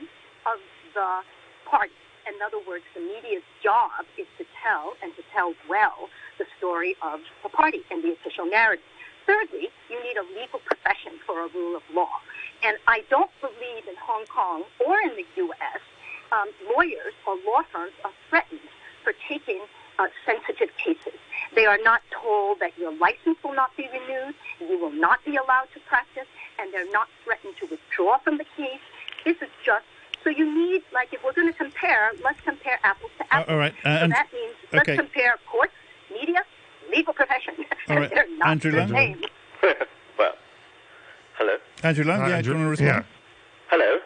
Speaker 12: of the party. In other words, the media's job is to tell and to tell well the story of the party and the official narrative. Thirdly, you need a legal profession for a rule of law. And I don't believe in Hong Kong or in the U.S. Um, lawyers or law firms are threatened for taking uh, sensitive cases. They are not told that your license will not be renewed, you will not be allowed to practice, and they're not threatened to withdraw from the case. This is just so you need, like, if we're going to compare, let's compare apples to apples.
Speaker 7: Uh, all right. Uh,
Speaker 12: so that means let's
Speaker 7: okay.
Speaker 12: compare courts, media, legal profession.
Speaker 7: All right.
Speaker 12: They're not
Speaker 7: Andrew
Speaker 12: the same.
Speaker 13: well, hello.
Speaker 7: Andrew Lam,
Speaker 8: Hi,
Speaker 7: yeah,
Speaker 8: Andrew.
Speaker 7: do you want to respond?
Speaker 13: Hello.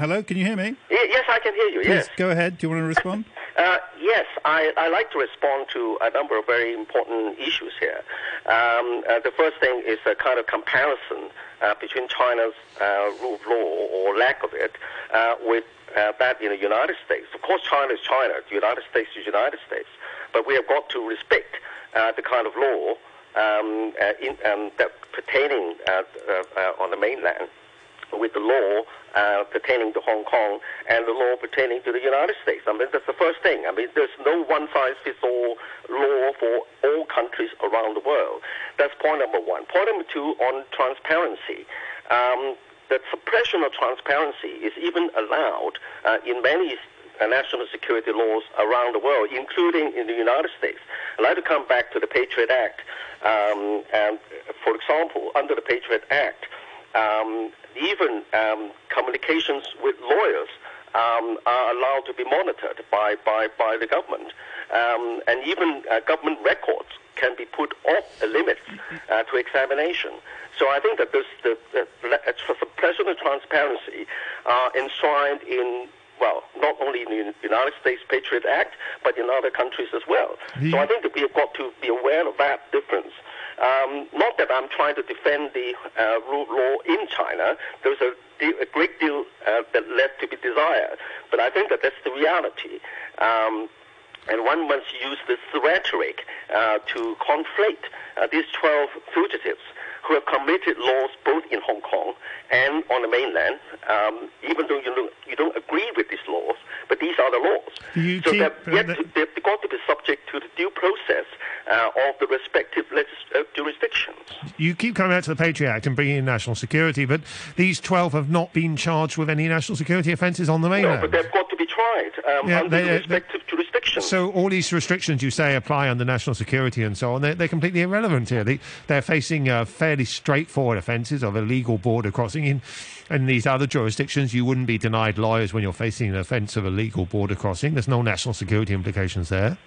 Speaker 7: Hello, can you hear me?
Speaker 13: Y- yes, I can hear you.
Speaker 7: Please
Speaker 13: yes.
Speaker 7: go ahead. Do you want to respond?
Speaker 13: Uh, yes, I, I like to respond to a number of very important issues here. Um, uh, the first thing is a kind of comparison uh, between China's uh, rule of law or lack of it uh, with uh, that in the United States. Of course, China is China, the United States is the United States, but we have got to respect uh, the kind of law um, uh, in, um, that pertaining uh, uh, uh, on the mainland with the law uh, pertaining to Hong Kong and the law pertaining to the United States. I mean, that's the first thing. I mean, there's no one-size-fits-all law for all countries around the world. That's point number one. Point number two, on transparency. Um, the suppression of transparency is even allowed uh, in many national security laws around the world, including in the United States. I'd like to come back to the Patriot Act. Um, and, for example, under the Patriot Act, um, even um, communications with lawyers um, are allowed to be monitored by, by, by the government. Um, and even uh, government records can be put off the limits uh, to examination. So I think that this, the, the, the suppression of transparency are enshrined in well, not only in the United States Patriot Act, but in other countries as well. So I think that we have got to be aware of that difference. Um, not that I'm trying to defend the uh, rule law in China. There's a, a great deal uh, that left to be desired, but I think that that's the reality. Um, and one must use this rhetoric uh, to conflate uh, these 12 fugitives who have committed laws both in Hong Kong and on the mainland, um, even though you don't, you don't agree with these laws, but these are the laws.
Speaker 8: You
Speaker 13: so they've, yet to, they've got to be subject to the due process uh, of the respective legis- uh, jurisdictions.
Speaker 8: You keep coming back to the Patriot Act and bringing in national security, but these 12 have not been charged with any national security offences on the
Speaker 13: No,
Speaker 8: mainland.
Speaker 13: but they've got to be tried um,
Speaker 8: Yeah,
Speaker 13: under
Speaker 8: they-
Speaker 13: the
Speaker 8: they-
Speaker 13: respective jurisdictions.
Speaker 8: So all these restrictions you say apply under national security and so on, they're, they're completely irrelevant here. They, they're facing uh, fairly straightforward offences of illegal border crossing. In, in these other jurisdictions, you wouldn't be denied lawyers when you're facing an offence of illegal border crossing. There's no national security implications there.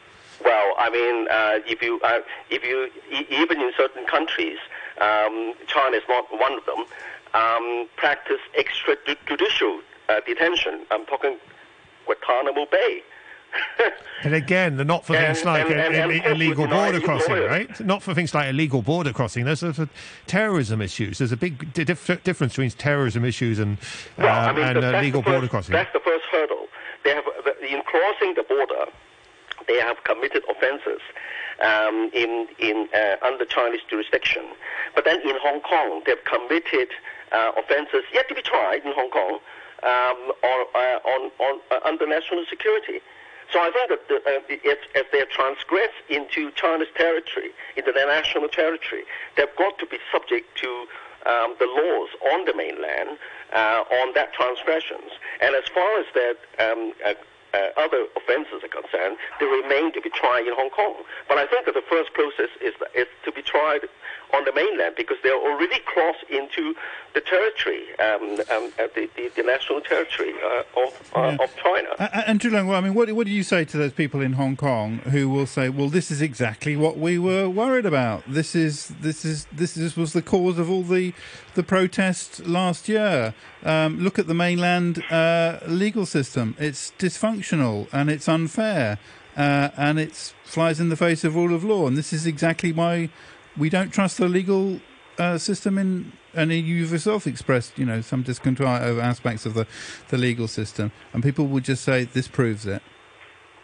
Speaker 13: Well, I mean, uh, if you, uh, if you, e- even in certain countries, um, China is not one of them, um, practice extrajudicial uh, detention. I'm talking Guantanamo Bay.
Speaker 8: And again, they're not for
Speaker 13: And-
Speaker 8: things like
Speaker 13: and-
Speaker 8: uh,
Speaker 13: and-
Speaker 8: i- illegal border crossing, right? Not for things like illegal border crossing. There's for terrorism issues. There's a big dif- difference between terrorism issues and, um,
Speaker 13: Well, I mean,
Speaker 8: and uh, legal
Speaker 13: the first,
Speaker 8: border crossing.
Speaker 13: That's the first hurdle. They have in crossing the border, they have committed offences um, in in uh, under Chinese jurisdiction. But then in Hong Kong, they've committed uh, offences yet to be tried in Hong Kong um, on, uh, on on uh, under national security. So I think that the, uh, if, if they transgress into China's territory, into their national territory, they've got to be subject to um, the laws on the mainland uh, on that transgressions. And as far as that um, uh, uh, other offences are concerned, they remain to be tried in Hong Kong. But I think that the first process is, is to be tried on the mainland because they're already crossed into the territory, um, um, uh, the, the, the national territory uh, of, uh, of China.
Speaker 7: Andrew Leung, well, I mean, what, what do you say to those people in Hong Kong who will say, "Well, this is exactly what we were worried about. This is this is this is was the cause of all the the protests last year. Um, look at the mainland uh, legal system; it's dysfunctional and it's unfair, uh, and it flies in the face of rule of law. And this is exactly why we don't trust the legal uh, system in." And you've yourself expressed, you know, some discontent over aspects of the, the legal system, and people would just say this proves it.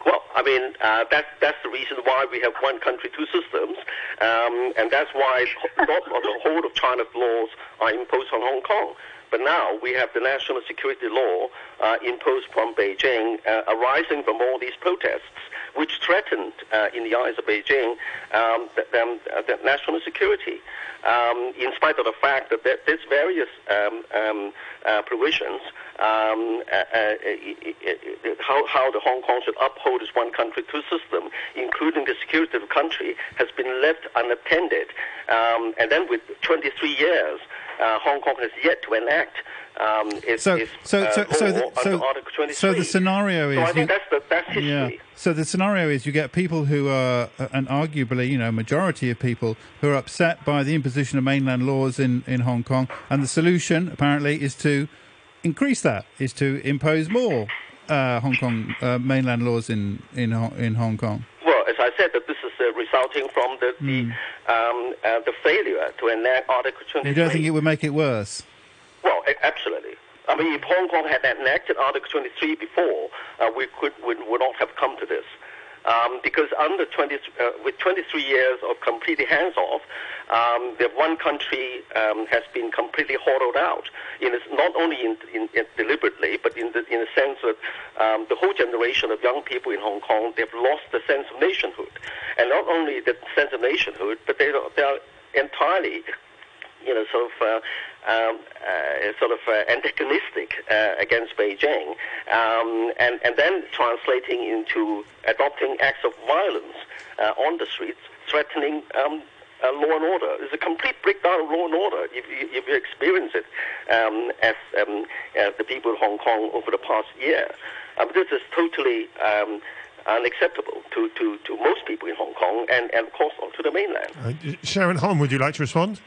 Speaker 13: Well, I mean, uh, that's that's the reason why we have one country, two systems, um, and that's why not the whole of China's laws are imposed on Hong Kong. But now we have the national security law uh, imposed from Beijing, uh, arising from all these protests, which threatened, uh, in the eyes of Beijing, um, the, the, the national security. Um, in spite of the fact that there, there's various um, um, uh, provisions um, uh, uh, how, how the Hong Kong should uphold its one country, two system, including the security of the country, has been left unattended. And then with 23 years, uh, Hong Kong has yet to enact um, its,
Speaker 7: So,
Speaker 13: its
Speaker 7: so,
Speaker 13: uh,
Speaker 7: so, so, the, so,
Speaker 13: Article 23.
Speaker 7: so the scenario is.
Speaker 13: So I
Speaker 7: you-
Speaker 13: that's, the, that's history.
Speaker 7: Yeah. So the scenario is you get people who are, uh, and arguably, you know, majority of people who are upset by the imposition of mainland laws in, in Hong Kong, and the solution apparently is to increase that, is to impose more uh, Hong Kong uh, mainland laws in in in Hong Kong.
Speaker 13: I said, that this is uh, resulting from the the, um, uh, the failure to enact Article 23.
Speaker 7: Hmm. You don't think it would make it worse?
Speaker 13: Well, a- absolutely. I mean, if Hong Kong had enacted Article 23 before, uh, we could would, would not have come to this. Um, because under 20, uh, with 23 years of completely hands-off, um, the one country um, has been completely hollowed out. In its, not only in, in, in deliberately, but in the, in the sense that um, the whole generation of young people in Hong Kong they've lost the sense of nationhood, and not only the sense of nationhood, but they they are entirely you know, sort of, uh, um, uh, sort of uh, antagonistic uh, against Beijing, um, and and then translating into adopting acts of violence uh, on the streets, threatening. Um, uh, law and order. It's a complete breakdown of law and order if you, if you experience it um, as um, uh, the people of Hong Kong over the past year. Um, this is totally unacceptable to, to, to most people in Hong Kong and, and of course, to the mainland.
Speaker 8: Sharon Hom, would you like to respond?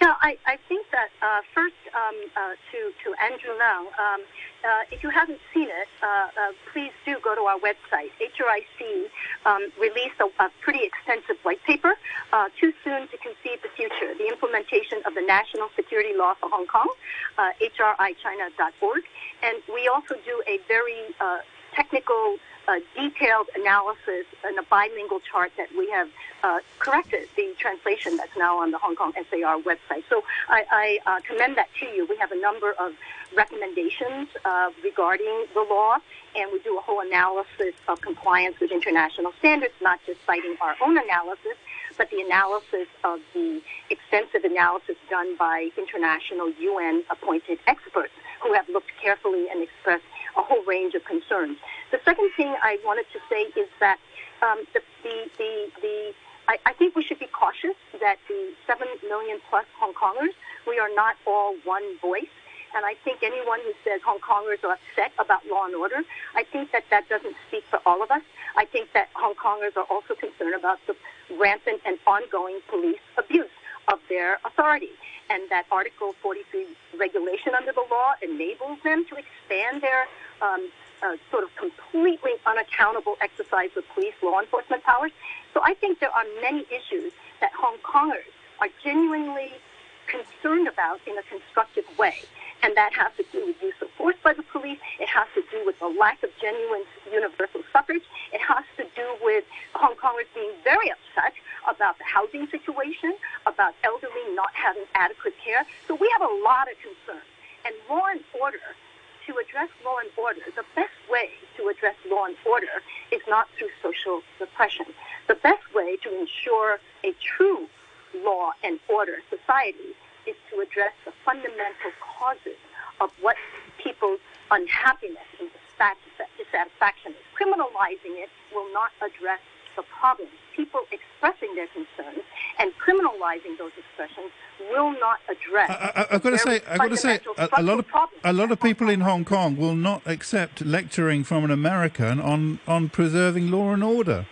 Speaker 12: Yeah, I, I think that uh, first um, uh, to to Andrew Leung, um, uh, if you haven't seen it, uh, uh, please do go to our website. HRIC um, released a, a, pretty extensive white paper, uh, Too Soon to Conceive the Future, the implementation of the National Security Law for Hong Kong, hrichina.org. And we also do a very technical a detailed analysis and a bilingual chart that we have uh, corrected the translation that's now on the Hong Kong SAR website. So I, I uh, commend that to you. We have a number of recommendations uh, regarding the law, and we do a whole analysis of compliance with international standards, not just citing our own analysis, but the analysis of the extensive analysis done by international UN appointed experts who have looked carefully and expressed a whole range of concerns. The second thing I wanted to say is that um, the, the, the, the I, I think we should be cautious that the 7 million plus Hong Kongers, we are not all one voice. And I think anyone who says Hong Kongers are upset about law and order, I think that that doesn't speak for all of us. I think that Hong Kongers are also concerned about the rampant and ongoing police abuse of their authority. And that Article 43 regulation under the law enables them to expand their um, uh, sort of completely unaccountable exercise of police law enforcement powers. So I think there are many issues that Hong Kongers are genuinely concerned about in a constructive way. And that has to do with use of force by the police. It has to do with the lack of genuine universal suffrage. It has to do with Hong Kongers being very upset about the housing situation, about elderly not having adequate care. So we have a lot of concerns. And law and order to address law and order, the best way to address law and order is not through social repression. The best way to ensure a true law and order society is to address the fundamental causes of what people's unhappiness and dissatisfaction is. Criminalizing it will not address the problem. People expressing their concerns and criminalizing those expressions will not address.
Speaker 7: I, have got to say, I've got to say, a, a lot of a lot of people in Hong Kong will not accept lecturing from an American on on preserving law and order.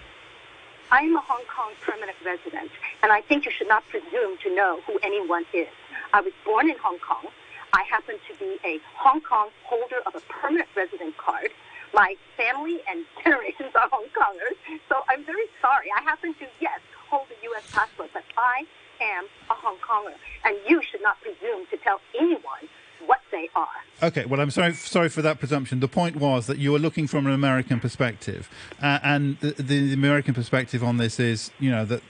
Speaker 12: I'm a Hong Kong permanent resident, and I think you should not presume to know who anyone is. I was born in Hong Kong. I happen to be a Hong Kong holder of a permanent resident card. My family and generations are Hong Kongers, so I'm very sorry. I happen to, yes, hold a U.S. passport, but I am a Hong Konger, and you should not presume to tell anyone what they are.
Speaker 7: Okay, well, I'm sorry, sorry for that presumption. The point was that you were looking from an American perspective, uh, and the, the, American perspective on this is, you know, that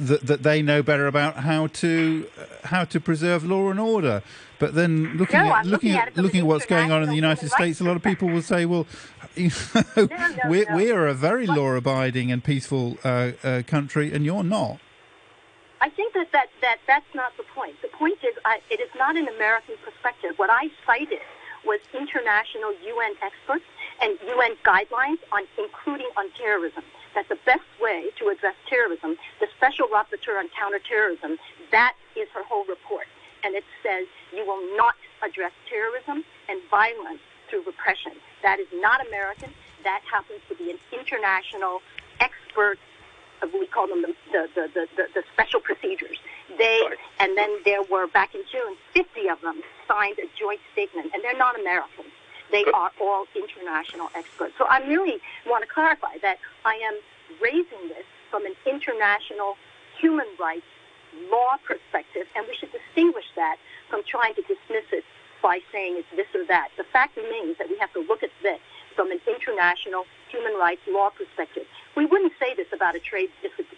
Speaker 7: that, that they know better about how to uh, how to preserve law and order. But then looking
Speaker 12: no,
Speaker 7: at looking, at, looking at what's going on in the United States, a lot of people will say, "Well, you know, no, no, we we are a very law-abiding and peaceful uh, uh, country, and you're not."
Speaker 12: I think that, that, that that's not the point. The point is, I, it is not an American perspective. What I cited was international UN experts and UN guidelines on including on terrorism. That the best way to address terrorism, the Special Rapporteur on Counterterrorism, that is her whole report. And it says you will not address terrorism and violence through repression. That is not American. That happens to be an international expert uh, we call them the, the, the, the, the special procedures. They, and then there were, back in June, 50 of them signed a joint statement, and they're not Americans. They are all international experts. So I really want to clarify that I am raising this from an international human rights law perspective, and we should distinguish that from trying to dismiss it by saying it's this or that. The fact remains that we have to look at this from an international human rights law perspective. We wouldn't say this about a trade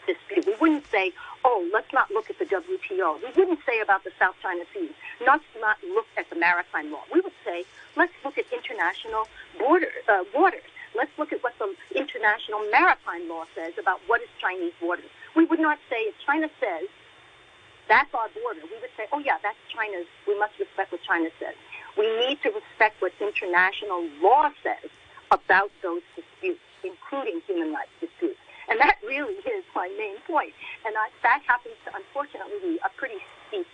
Speaker 12: dispute. We wouldn't say, oh, let's not look at the WTO. We wouldn't say about the South China Sea, not not look at the maritime law. We would say, let's look at international border uh, waters. Let's look at what the international maritime law says about what is Chinese waters. We would not say if China says that's our border, we would say, oh yeah, that's China's. We must respect what China says. We need to respect what international law says about those disputes, including human rights disputes. And that really is my main point. And I, that happens to, unfortunately, be a pretty steep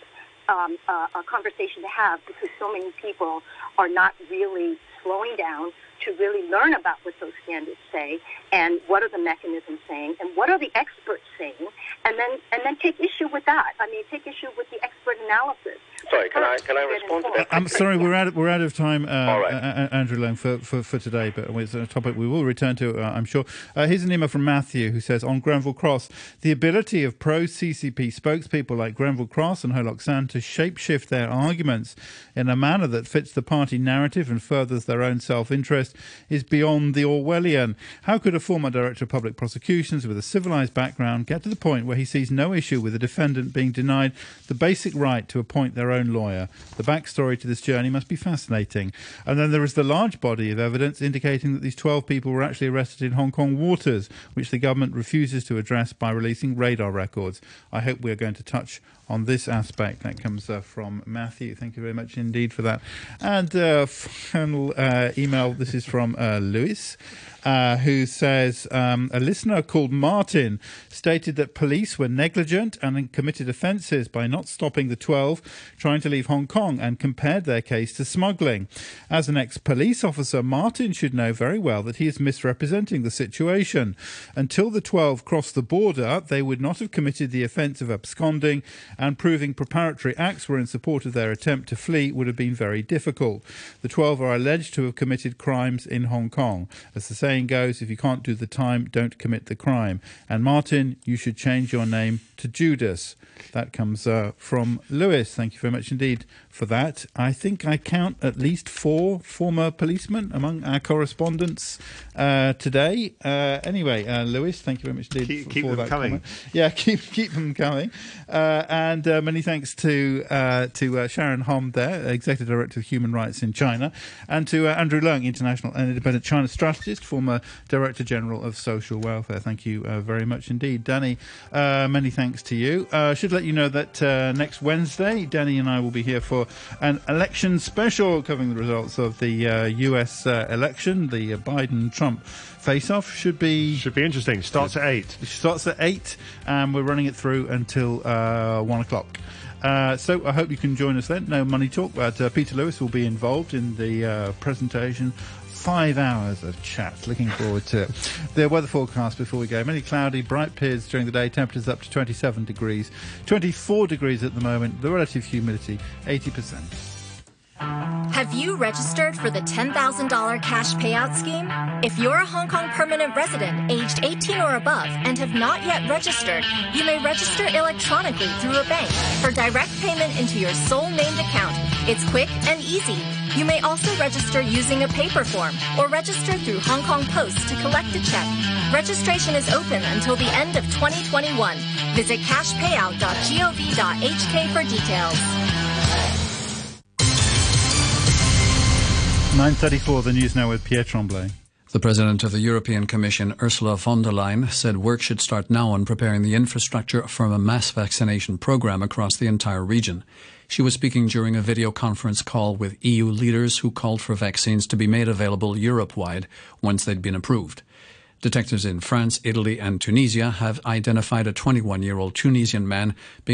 Speaker 12: um, uh, a conversation to have because so many people are not really slowing down to really learn about what those standards say and what are the mechanisms saying and what are the experts saying and then and then take issue with that. I mean, take issue with the expert analysis.
Speaker 13: Sorry, can I can I respond to that?
Speaker 7: I'm sorry, we're out of, we're out of time, uh, uh, Andrew Leung, for, for, for today, but it's a topic we will return to, uh, I'm sure. Uh, here's an email from Matthew who says On Grenville Cross, the ability of pro CCP spokespeople like Grenville Cross and Ho Lok San to shapeshift their arguments in a manner that fits the party narrative and furthers their own self interest is beyond the Orwellian. How could a former director of public prosecutions with a civilized background get to the point where he sees no issue with a defendant being denied the basic right to appoint their own lawyer? The backstory to this journey must be fascinating. And then there is the large body of evidence indicating that these 12 people were actually arrested in Hong Kong waters, which the government refuses to address by releasing radar records. I hope we are going to touch on this aspect. That comes uh, from Matthew. Thank you very much indeed for that. And uh, final uh, email. This is from uh, Lewis. Uh, who says um, a listener called Martin stated that police were negligent and committed offences by not stopping the 12 trying to leave Hong Kong and compared their case to smuggling. As an ex police officer, Martin should know very well that he is misrepresenting the situation. Until the 12 crossed the border, they would not have committed the offence of absconding, and proving preparatory acts were in support of their attempt to flee would have been very difficult. The 12 are alleged to have committed crimes in Hong Kong. As the saying goes, if you can't do the time, don't commit the crime. And Martin, you should change your name to Judas. That comes uh, from Lewis. Thank you very much indeed for that. I think I count at least four former policemen among our correspondents uh, today. Uh, anyway, uh, Lewis, thank you very much indeed
Speaker 8: keep,
Speaker 7: for,
Speaker 8: keep
Speaker 7: for
Speaker 8: them
Speaker 7: that
Speaker 8: coming.
Speaker 7: comment. Yeah, keep keep them coming. Uh, and uh, many thanks to uh, to Sharon Hom, there, Executive Director of Human Rights in China, and to Andrew Leung, International and Independent China Strategist, former Director General of Social Welfare. Thank you very much indeed, Danny. many thanks to you. I should let you know that next Wednesday, Danny and I will be here for an election special covering the results of the uh, U.S. Uh, election. The uh, Biden-Trump face-off should be
Speaker 8: should be interesting. Starts at eight.
Speaker 7: Starts at eight, and we're running it through until uh, one o'clock. Uh, so I hope you can join us then. No money talk, but uh, Peter Lewis will be involved in the presentation five hours of chat. Looking forward to it. The weather forecast before we go. Many cloudy, bright periods during the day. Temperatures up to 27 degrees. 24 degrees at the moment. The relative humidity, 80%.
Speaker 14: Have you registered for the $10,000 cash payout scheme? If you're a Hong Kong permanent resident aged 18 or above and have not yet registered, you may register electronically through a bank for direct payment into your sole named account. It's quick and easy. You may also register using a paper form or register through Hong Kong Post to collect a check. Registration is open until the end of 2021. Visit cashpayout.gov.hk for details.
Speaker 7: 9.34, the news now with Pierre Tremblay.
Speaker 3: The president of the European Commission, Ursula von der Leyen, said work should start now on preparing the infrastructure for a mass vaccination program across the entire region. She was speaking during a video conference call with EU leaders who called for vaccines to be made available Europe wide once they'd been approved. Detectives in France, Italy, and Tunisia have identified a 21 year old Tunisian man being